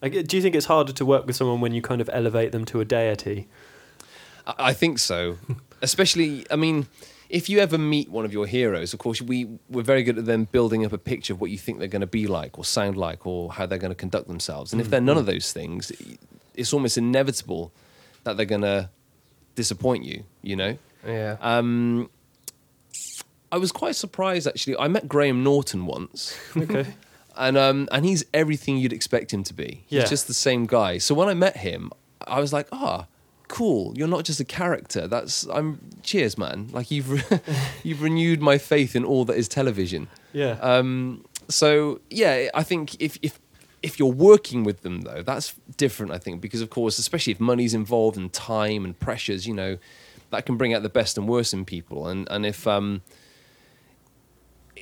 I get- Do you think it's harder to work with someone when you kind of elevate them to a deity? I I think so. Especially, I mean, if you ever meet one of your heroes, of course, we we're very good at them building up a picture of what you think they're going to be like, or sound like, or how they're going to conduct themselves. And if they're none of those things, it's almost inevitable that they're going to disappoint you. You know. Yeah. Um, I was quite surprised actually. I met Graham Norton once. Okay. and um and he's everything you'd expect him to be. He's Yeah. just the same guy. So when I met him, I was like, ah, cool. You're not just a character. That's I'm. Cheers, man. Like you've re- you've renewed my faith in all that is television. yeah. Um. So yeah, I think if if if you're working with them though, that's different. I think because of course, especially if money's involved and time and pressures, you know, that can bring out the best and worst in people. And and if um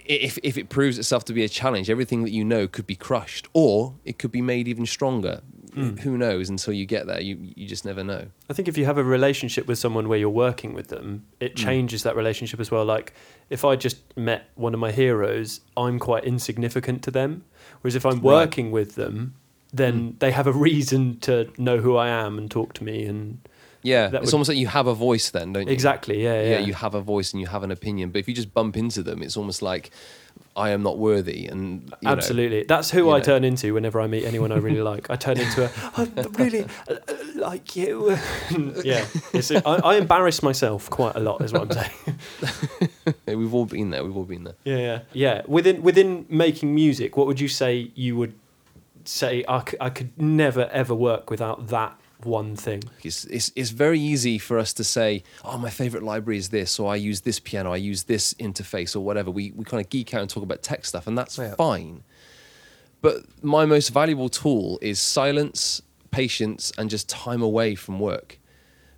if if it proves itself to be a challenge, everything that you know could be crushed, or it could be made even stronger. Hmm. Who knows? Until you get there, you you just never know. I think if you have a relationship with someone where you're working with them, it hmm. changes that relationship as well. Like if I just met one of my heroes, I'm quite insignificant to them. Whereas if I'm Right. working with them, then hmm. they have a reason to know who I am and talk to me. And Yeah, it's would- almost like you have a voice then, don't you? exactly, yeah, yeah, yeah, you have a voice and you have an opinion. But if you just bump into them, it's almost like I am not worthy. And you know, Absolutely, that's who I know. turn into whenever I meet anyone I really like. I turn into a I really uh, like you. yeah, it's, I, I embarrass myself quite a lot, is what I'm saying. yeah, we've all been there. We've all been there. Yeah, yeah, yeah. Within within making music, what would you say you would say? I, c- I could never ever work without that one thing. It's, it's, it's very easy for us to say, oh, my favorite library is this, or I use this piano, I use this interface, or whatever. We, we kind of geek out and talk about tech stuff, and that's Yeah. fine. But my most valuable tool is silence, patience, and just time away from work.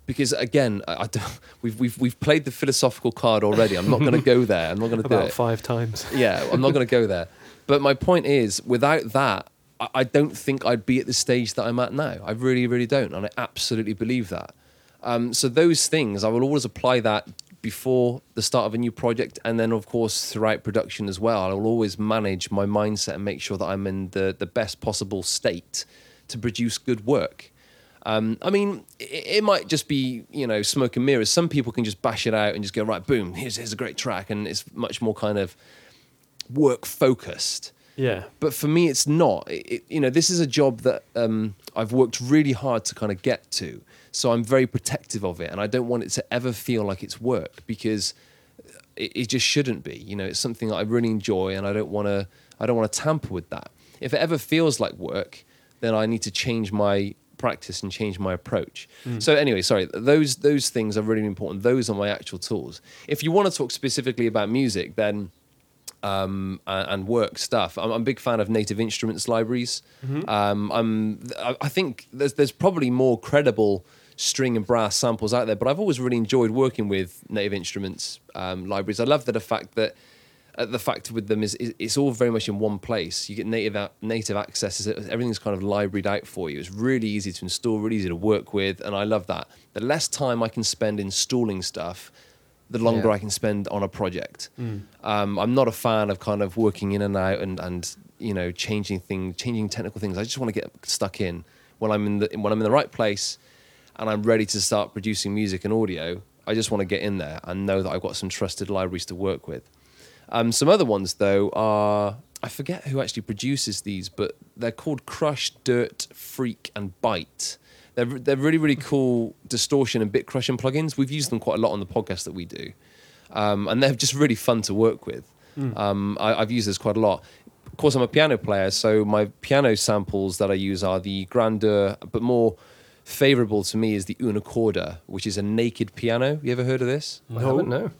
Because again, I, I don't, we've, we've, we've played the philosophical card already. I'm not going to go there. I'm not going to do About it. five times. yeah, I'm not going to go there. But my point is, without that, I, don't think I'd be at the stage that I'm at now. I really, really don't, and I absolutely believe that. Um, so those things, I will always apply that before the start of a new project, and then of course throughout production as well. I will always manage my mindset and make sure that I'm in the the best possible state to produce good work. Um, I mean, it, it might just be you know smoke and mirrors. Some people can just bash it out and just go right, boom, here's here's a great track, and it's much more kind of work focused. Yeah, But for me, it's not. It, you know, this is a job that um, I've worked really hard to kind of get to. So I'm very protective of it, and I don't want it to ever feel like it's work because it, it just shouldn't be. You know, it's something that I really enjoy, and I don't want to. I don't want to tamper with that. If it ever feels like work, then I need to change my practice and change my approach. So anyway, sorry, those those things are really important. Those are my actual tools. If you want to talk specifically about music, then um, and, and work stuff. I'm, I'm a big fan of native instruments libraries. Um, I'm, I I think there's there's probably more credible string and brass samples out there, but I've always really enjoyed working with native instruments um, libraries. I love that the fact that uh, the fact with them is, is it's all very much in one place. You get native a- native access. Everything's kind of libraried out for you. It's really easy to install, really easy to work with, and I love that. The less time I can spend installing stuff, the longer Yeah. I can spend on a project. Um, I'm not a fan of kind of working in and out and, and you know changing things, changing technical things. I just want to get stuck in when I'm in the when I'm in the right place and I'm ready to start producing music and audio. I just want to get in there and know that I've got some trusted libraries to work with. Um, some other ones though are I forget who actually produces these, but they're called Crush, Dirt, Freak, and Bite. They're they're really really cool distortion and bit crushing plugins. We've used them quite a lot on the podcast that we do, um, and they're just really fun to work with. Um, I, I've used this quite a lot. Of course, I'm a piano player, so my piano samples that I use are the grandeur, but more favorable to me is the una corda, which is a naked piano. You ever heard of this? I haven't, no.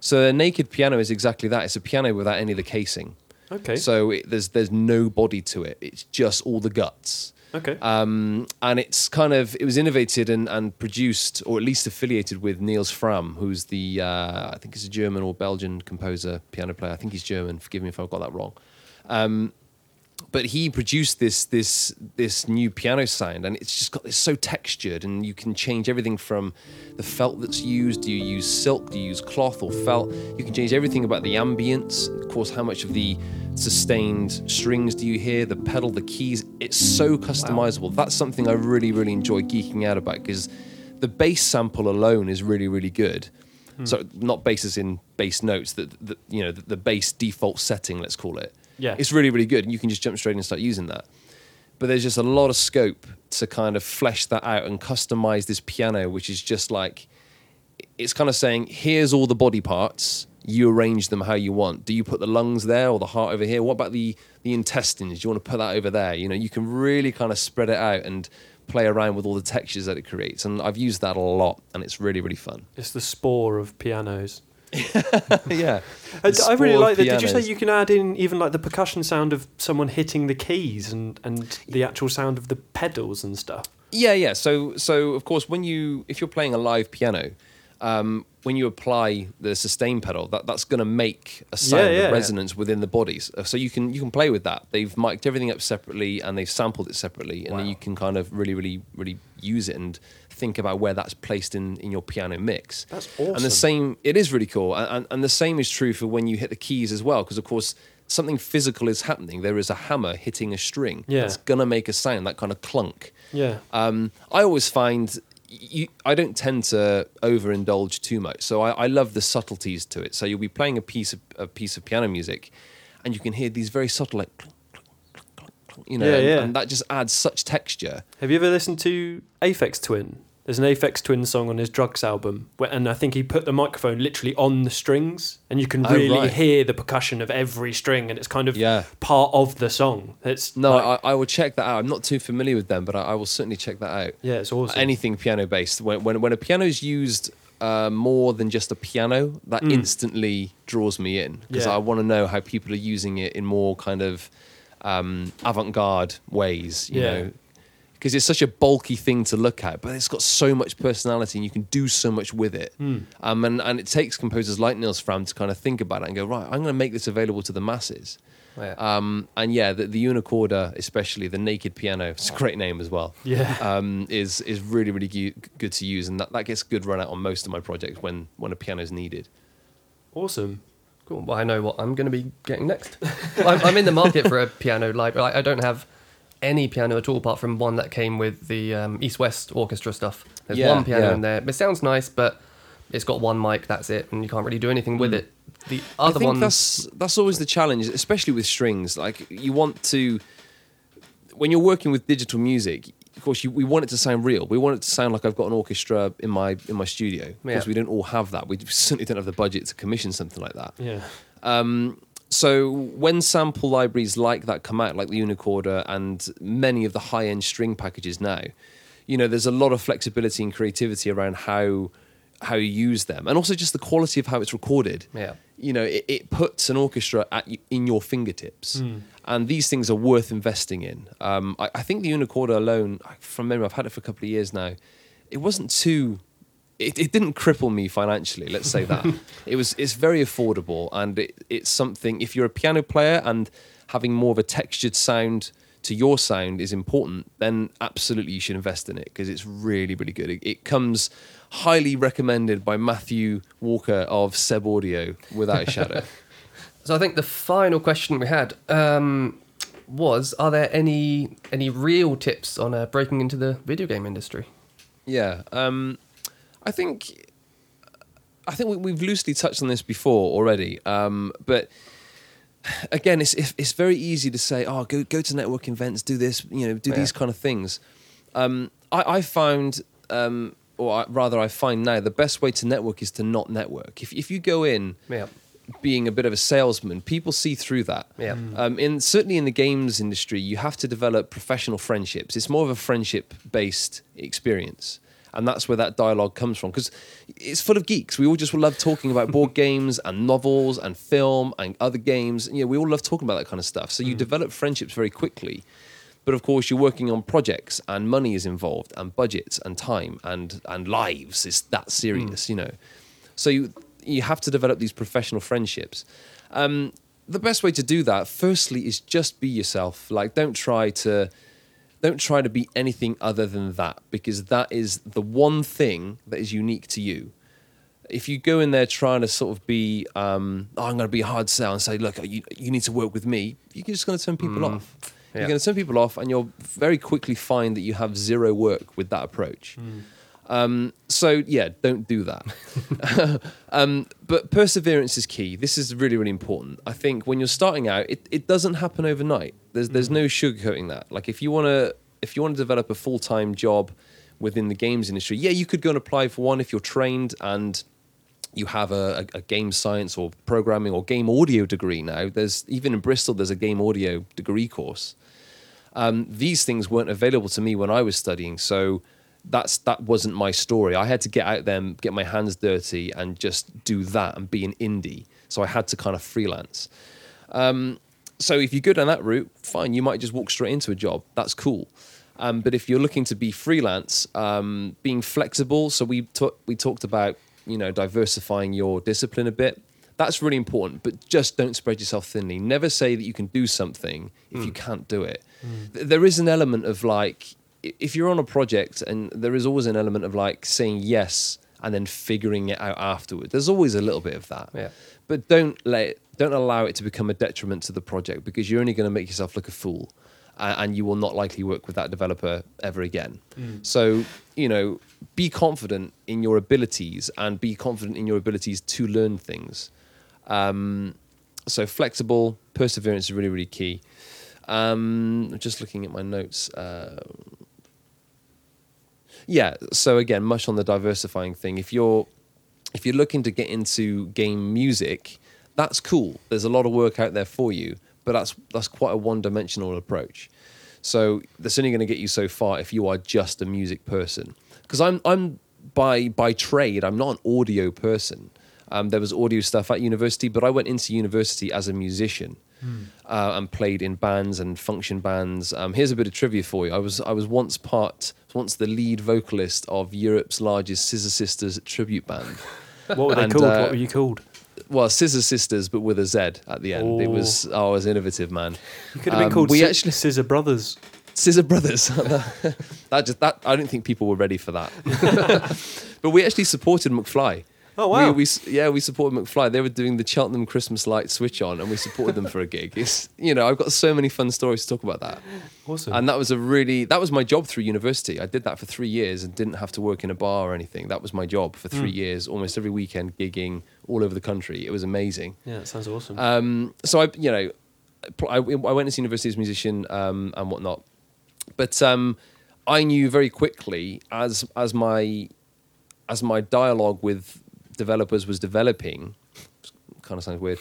So a naked piano is exactly that. It's a piano without any of the casing. Okay. So it, there's there's no body to it. It's just all the guts. Okay. Um, and it's kind of it was innovated and, and produced or at least affiliated with Nils Frahm, who's the uh, I think he's a German or Belgian composer, piano player. I think he's German. Forgive me if I got that wrong. Um, but he produced this this this new piano sound, and it's just got it's so textured, and you can change everything from the felt that's used. Do you use silk? Do you use cloth or felt? You can change everything about the ambience. Of course, how much of the sustained strings do you hear? The pedal, the keys. It's so customizable. That's something I really really enjoy geeking out about because the bass sample alone is really really good. Hmm. So not bass as in bass notes, that the, you know the, the bass default setting, let's call it Yeah. it's really really good and you can just jump straight in and start using that. But there's just a lot of scope to kind of flesh that out and customize this piano which is just like it's kind of saying here's all the body parts. You arrange them how you want. Do you put the lungs there or the heart over here? What about the the intestines? Do you want to put that over there? You know you can really kind of spread it out and play around with all the textures that it creates and i've used that a lot and it's really really fun. It's the spore of pianos. yeah I, I really like that. Did you say you can add in even like the percussion sound of someone hitting the keys and, and the actual sound of the pedals and stuff? Yeah, yeah. So, so of course, when you if you're playing a live piano, um, when you apply the sustain pedal, that, that's going to make a sound, Yeah, yeah. a resonance within the bodies. Uh, So you can you can play with that. They've mic'd everything up separately and they've sampled it separately, and then you can kind of really, really, really use it and think about where that's placed in in your piano mix. That's awesome. And the same, it is really cool, and, and, and the same is true for when you hit the keys as well, because of course something physical is happening. There is a hammer hitting a string. Yeah. That's gonna make a sound, that kind of clunk. Yeah. Um, I always find you, I don't tend to overindulge too much, so I, I love the subtleties to it. So you'll be playing a piece of a piece of piano music, and you can hear these very subtle like, you know, Yeah, and, and that just adds such texture. Have you ever listened to Aphex Twin? There's an Aphex Twin song on his Drukqs album, where, and I think he put the microphone literally on the strings, and you can Oh, really right. hear the percussion of every string, and it's kind of Yeah. part of the song. It's No, like- I, I will check that out. I'm not too familiar with them, but I, I will certainly check that out. yeah, it's awesome. Anything piano based. When when when a piano is used uh, more than just a piano, that Mm. instantly draws me in because Yeah. I want to know how people are using it in more kind of um, avant-garde ways. You Yeah. know, because it's such a bulky thing to look at, but it's got so much personality and you can do so much with it. Mm. Um, and, and it takes composers like Nils Frahm to kind of think about it and go, right, I'm going to make this available to the masses. Yeah. Um, and yeah, the, the Una Corda, especially the naked piano, it's a great name as well. yeah. Um, is is really really gu- good to use, and that, that gets good run out on most of my projects when when a piano is needed. awesome. Cool. Well, I know what I'm going to be getting next. I'm, I'm in the market for a piano library. I, I don't have any piano at all, apart from one that came with the um, East West Orchestra stuff. There's Yeah, one piano yeah. in there. It sounds nice, but it's got one mic. That's it, and you can't really do anything with Mm. it. The I other think ones, that's that's always the challenge, especially with strings. Like you want to, when you're working with digital music, of course, you, we want it to sound real. We want it to sound like I've got an orchestra in my in my studio. Of Yeah. course, we don't all have that. We certainly don't have the budget to commission something like that. Yeah. Um, so when sample libraries like that come out, like the Una Corda and many of the high-end string packages now, you know, there's a lot of flexibility and creativity around how how you use them, and also just the quality of how it's recorded. Yeah. You know, it, it puts an orchestra at you, in your fingertips, Mm. and these things are worth investing in. Um, I, I think the Una Corda alone, from memory, I've had it for a couple of years now. It wasn't too it, it didn't cripple me financially. Let's say that it was. It's very affordable, and it, it's something. If you're a piano player and having more of a textured sound to your sound is important, then absolutely you should invest in it because it's really, really good. It, it comes highly recommended by Matthew Walker of Seb Audio, without a shadow. So I think the final question we had um, was: Are there any any real tips on uh, breaking into the video game industry? Yeah, um, I think I think we, we've loosely touched on this before already, um, but again, it's it's it's very easy to say, oh, go go to networking events, do this, you know, do Yeah. these kind of things. Um, I, I found, um, or I, rather, I find now the best way to network is to not network. If if you go in Yeah. being a bit of a salesman, people see through that. Yeah. Um, in certainly in the games industry, you have to develop professional friendships. It's more of a friendship based experience. And that's where that dialogue comes from because it's full of geeks. We all just love talking about board games and novels and film and other games. You know, we all love talking about that kind of stuff. So you develop friendships very quickly. But of course, you're working on projects and money is involved and budgets and time and, and lives. It's that serious, you know. So you, you have to develop these professional friendships. Um, the best way to do that, firstly, is just be yourself. Like, don't try to don't try to be anything other than that because that is the one thing that is unique to you. If you go in there trying to sort of be, um, oh, I'm going to be a hard sell and say, look, you, you need to work with me, you're just going to turn people off. Yeah. You're going to turn people off, and you'll very quickly find that you have zero work with that approach. Um, so yeah, don't do that. um, but perseverance is key. This is really, really important. I think when you're starting out, it, it doesn't happen overnight. There's there's no sugarcoating that. Like if you wanna if you want to develop a full time job within the games industry, yeah, you could go and apply for one if you're trained and you have a, a, a game science or programming or game audio degree now. There's even in Bristol, there's a game audio degree course. Um, these things weren't available to me when I was studying, so that's that wasn't my story. I had to get out there, and get my hands dirty, and just do that and be an indie. So I had to kind of freelance. Um, so if you go down that route, fine. You might just walk straight into a job. That's cool. Um, but if you're looking to be freelance, um, being flexible. So we ta- we talked about you know diversifying your discipline a bit. That's really important. But just don't spread yourself thinly. Never say that you can do something if you can't do it. Th- There is an element of like if you're on a project, and there is always an element of like saying yes and then figuring it out afterward. There's always a little bit of that Yeah. but don't let don't allow it to become a detriment to the project because you're only going to make yourself look a fool and you will not likely work with that developer ever again so you know be confident in your abilities and be confident in your abilities to learn things um, so flexible perseverance is really really key um, just looking at my notes uh, yeah so again much on the diversifying thing. If you're if you're looking to get into game music that's cool. There's a lot of work out there for you but that's that's quite a one-dimensional approach. So that's only going to get you so far if you are just a music person. Because i'm i'm by by trade i'm not an audio person. Um, there was audio stuff at university but i went into university as a musician uh, and played in bands and function bands. Um, here's a bit of trivia for you. I was I was once part once the lead vocalist of Europe's largest Scissor Sisters tribute band. What were they And, called? uh, what were you called? Well, Scissor Sisters, but with a Z at the end. It was oh, I was innovative, man. You could have been um, called we actually- Scissor Brothers. Scissor Brothers. that just that I don't think people were ready for that. but we actually supported McFly. Oh, wow. We, we yeah we supported McFly. They were doing the Cheltenham Christmas light switch on, and we supported them for a gig. It's you know I've got so many fun stories to talk about that. Awesome. And that was a really that was my job through university. I did that for three years and didn't have to work in a bar or anything. That was my job for three years, almost every weekend gigging all over the country. It was amazing. yeah, that sounds awesome. Um, so I, you know, I, I went into university as a musician um, and whatnot, but um, I knew very quickly as as my as my dialogue with developers was developing. Kind of sounds weird.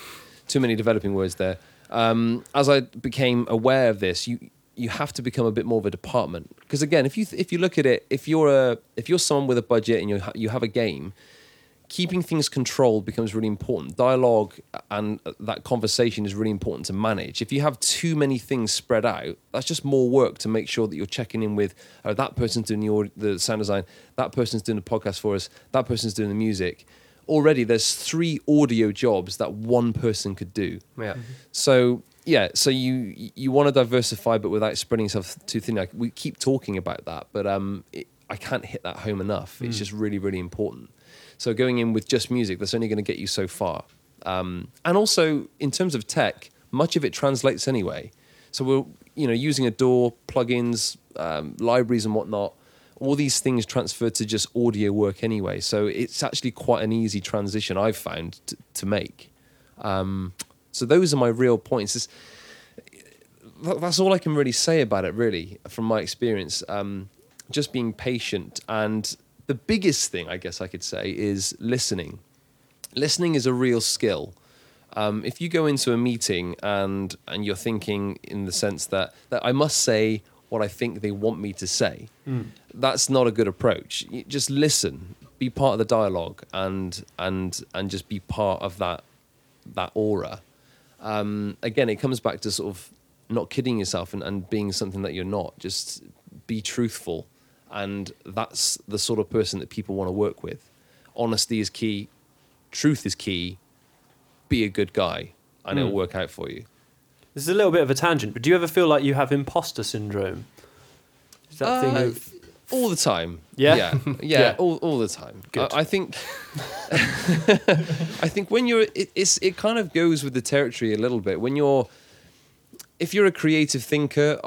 Too many developing words there. Um, as I became aware of this, you you have to become a bit more of a department because again, if you if you look at it, if you're a if you're someone with a budget and you you have a game, keeping things controlled becomes really important. Dialogue and that conversation is really important to manage. If you have too many things spread out, that's just more work to make sure that you're checking in with oh, that person's doing the, the sound design, that person's doing the podcast for us, that person's doing the music. Already, there's three audio jobs that one person could do. Yeah. So yeah, so you you want to diversify, but without spreading yourself too thin. Like we keep talking about that, but um, it, I can't hit that home enough. It's just really really important. So going in with just music, that's only going to get you so far. Um, and also in terms of tech, much of it translates anyway. So we're you know using a DAW plugins, um, libraries, and whatnot. All these things transfer to just audio work anyway. So it's actually quite an easy transition I've found to, to make. Um, So those are my real points. It's, that's all I can really say about it, really, from my experience. Um, just being patient. And the biggest thing, I guess I could say, is listening. Listening is a real skill. Um, if you go into a meeting and and you're thinking in the sense that that I must say what I think they want me to say, that's not a good approach. You just listen, be part of the dialogue, and and and just be part of that that aura. Um, again, it comes back to sort of not kidding yourself and, and being something that you're not. Just be truthful, and that's the sort of person that people want to work with. Honesty is key, truth is key. Be a good guy, and it'll Mm. work out for you. This is a little bit of a tangent, but do you ever feel like you have imposter syndrome? Is that thing Uh, of all the time. Yeah? yeah, yeah, Yeah. All, all the time. Good. I, I think. I think when you're, it, it's it kind of goes with the territory a little bit. When you're, if you're a creative thinker,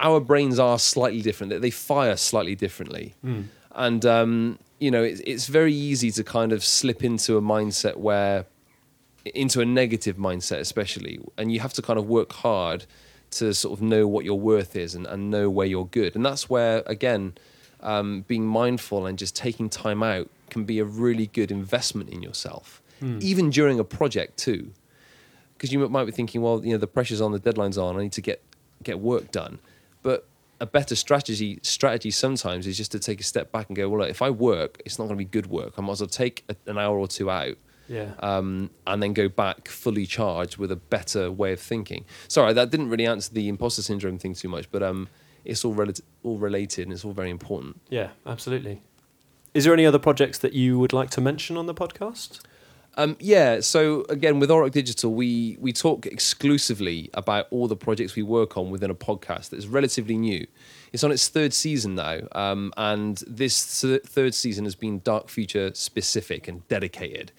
our brains are slightly different. They- They fire slightly differently, Mm. and um, you know it's it's very easy to kind of slip into a mindset where, into a negative mindset especially, and you have to kind of work hard to sort of know what your worth is and, and know where you're good. And that's where again, um, being mindful and just taking time out can be a really good investment in yourself, Hmm. even during a project too. Because you might be thinking, well, you know, the pressure's on, the deadline's on, I need to get get work done. But a better strategy strategy sometimes is just to take a step back and go, well, look, if I work, it's not going to be good work. I might as well take a, an hour or two out yeah. um, and then go back fully charged with a better way of thinking. Sorry, that didn't really answer the imposter syndrome thing too much, but um, it's all rel- all related and it's all very important. Yeah, absolutely. Is there any other projects that you would like to mention on the podcast? Um, yeah, so again, with Auroch Digital, we we talk exclusively about all the projects we work on within a podcast that's relatively new. It's on its third season now, um, and this th- third season has been dark future specific and dedicated.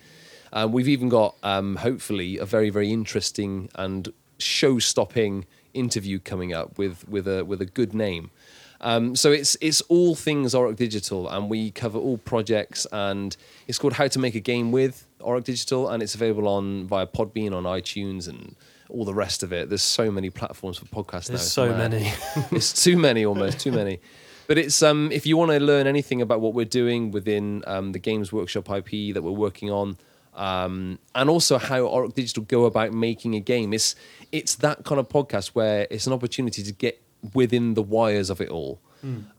Um, we've even got, um, hopefully, a very very interesting and show-stopping interview coming up with with a with a good name. Um, so it's it's all things Auroch Digital, and we cover all projects. And it's called How to Make a Game with Auroch Digital, and it's available on via Podbean, on iTunes, and all the rest of it. There's so many platforms for podcasts now. There's it's so mad. many. it's too many, almost too many. But it's um, if you want to learn anything about what we're doing within um, the Games Workshop IP that we're working on, um, and also how Auroch Digital go about making a game, it's it's that kind of podcast where it's an opportunity to get within the wires of it all.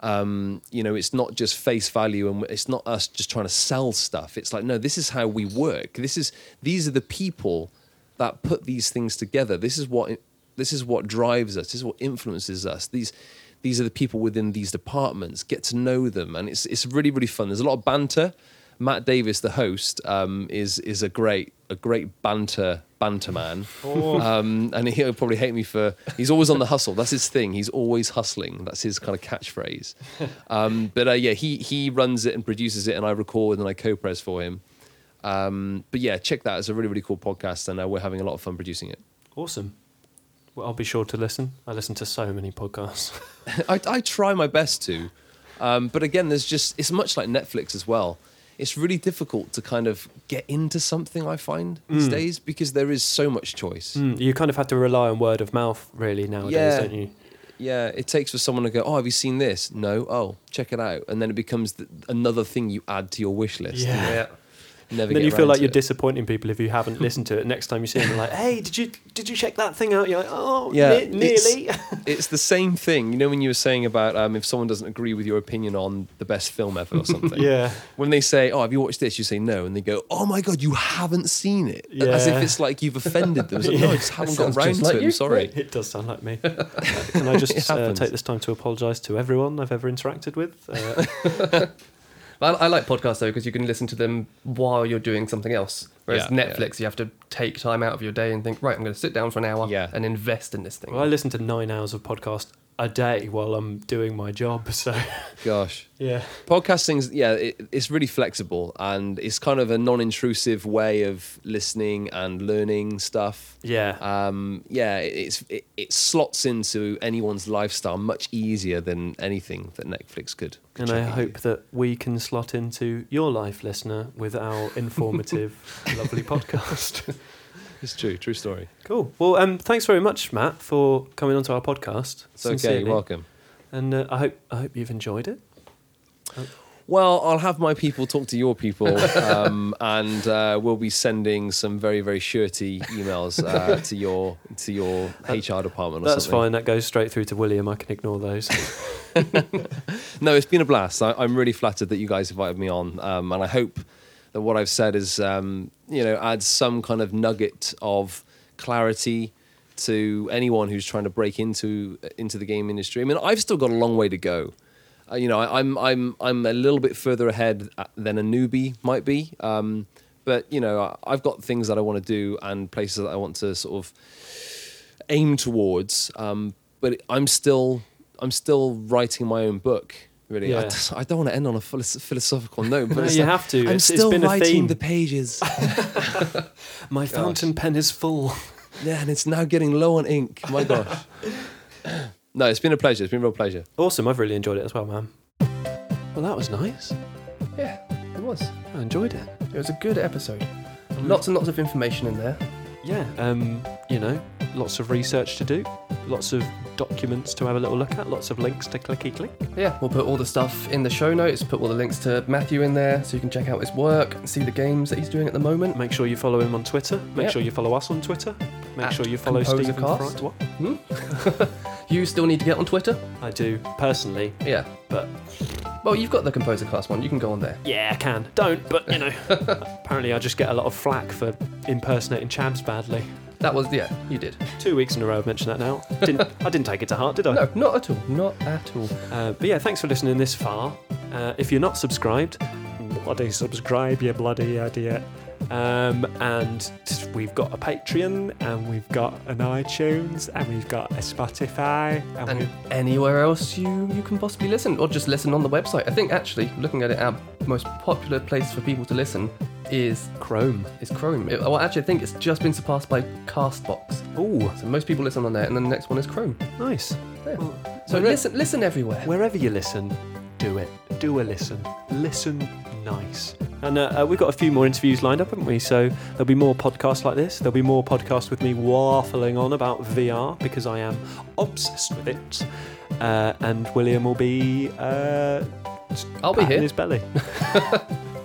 Um, you know, it's not just face value, and it's not us just trying to sell stuff. It's like, no, this is how we work. This is these are the people that put these things together. This is what this is what drives us. This is what influences us. These these are the people within these departments. Get to know them, and it's it's really really fun. There's a lot of banter. Matt Davis, the host, um, is is a great a great banter banter man, um, and he'll probably hate me for. He's always on the hustle. That's his thing. He's always hustling. That's his kind of catchphrase. Um, but uh, yeah, he he runs it and produces it, and I record and I co-pres for him. Um, but yeah, check that. It's a really really cool podcast, and uh, we're having a lot of fun producing it. Awesome. Well, I'll be sure to listen. I listen to so many podcasts. I, I try my best to, um, but again, there's just it's much like Netflix as well. It's really difficult to kind of get into something I find these Mm. days because there is so much choice. Mm, you kind of have to rely on word of mouth, really, nowadays, Yeah. don't you? Yeah, it takes for someone to go, "Oh, have you seen this?" No. Oh, check it out, and then it becomes th- another thing you add to your wish list. Yeah. Yeah. Never. Then get you feel like you're it. disappointing people if you haven't listened to it. Next time you see them, you're like, "Hey, did you did you check that thing out?" You're like, "Oh, Yeah, ne- nearly." it's the same thing. You know, when you were saying about um, if someone doesn't agree with your opinion on the best film ever or something. yeah, When they say, "Oh, have you watched this?" You say no, and they go, "Oh my god, you haven't seen it," Yeah. as if it's like you've offended them. It's like, No, I just haven't got Sounds round just to like it. you. I'm sorry. it does sound like me. Can I just uh, take this time to apologise to everyone I've ever interacted with? Uh, I, I like podcasts though because you can listen to them while you're doing something else. Whereas Yeah, Netflix, you have to take time out of your day and think, right, I'm going to sit down for an hour Yeah. and invest in this thing. well, I listen to nine hours of podcast a day while I'm doing my job. So Gosh, yeah, podcasting's yeah, it, it's really flexible and it's kind of a non-intrusive way of listening and learning stuff. yeah. Um, yeah, it, it's it, it slots into anyone's lifestyle much easier than anything that Netflix could. could And I hope that we can slot into your life, listener, with our informative, lovely podcast. It's true, true story. Cool. Well, um, thanks very much, Matt, for coming onto our podcast. It's okay. You're welcome. And uh, I hope I hope you've enjoyed it. Well, I'll have my people talk to your people, um, and uh, we'll be sending some very, very shirty emails uh, to your to your HR department. Or That's something. fine. That goes straight through to William. I can ignore those. No, it's been a blast. I, I'm really flattered that you guys invited me on, um, and I hope that what I've said is, um, you know, adds some kind of nugget of clarity to anyone who's trying to break into into the game industry. I mean, I've still got a long way to go. Uh, you know, I, I'm I'm I'm a little bit further ahead uh, than a newbie might be. Um, but you know, I've got things that I want to do and places that I want to sort of aim towards. Um, but I'm still I'm still writing my own book. Really, I, Yeah. just- I don't want to end on a philosophical note, but No, you like, have to. I'm It's- still writing the pages. My fountain pen is full. yeah, and it's now getting low on ink. My gosh. no, it's been a pleasure. It's been a real pleasure. Awesome. I've really enjoyed it as well, man. Well, that was nice. Yeah, it was. I enjoyed it. It was a good episode. Mm. Lots and lots of information in there. Yeah. Um, you know, lots of research to do, lots of documents to have a little look at, lots of links to clicky click. Yeah, we'll put all the stuff in the show notes, put all the links to Matthew in there so you can check out his work and see the games that he's doing at the moment. Make sure you follow him on Twitter. Make Yep. sure you follow us on Twitter. Make At sure you follow Stephen ComposerCast. Fry. What? You still need to get on Twitter? I do personally, Yeah. but Well, you've got the ComposerCast one. You can go on there. yeah, I can. Don't, but you know. apparently, I just get a lot of flack for impersonating Chabs badly. That was, yeah, you did. Two weeks in a row, I've mentioned that now. Didn't I? Didn't take it to heart, did I? No, not at all. Not at all. Uh, but yeah, thanks for listening this far. Uh, if you're not subscribed, bloody subscribe, you bloody idiot. Um, and we've got a Patreon, and we've got an iTunes, and we've got a Spotify, and, And anywhere else you, you can possibly listen, or just listen on the website. I think actually, looking at it, our most popular place for people to listen is Chrome. is Chrome. It, well, actually, I think it's just been surpassed by Castbox. Oh, So most people listen on there, and then the next one is Chrome. nice. Yeah. Well, So listen, listen everywhere. Wherever you listen, do it. Do a listen. Listen nice. And uh, uh, we've got a few more interviews lined up, haven't we? So there'll be more podcasts like this. There'll be more podcasts with me waffling on about VR because I am obsessed with it. Uh, and William will be uh, I'll be pat in his belly.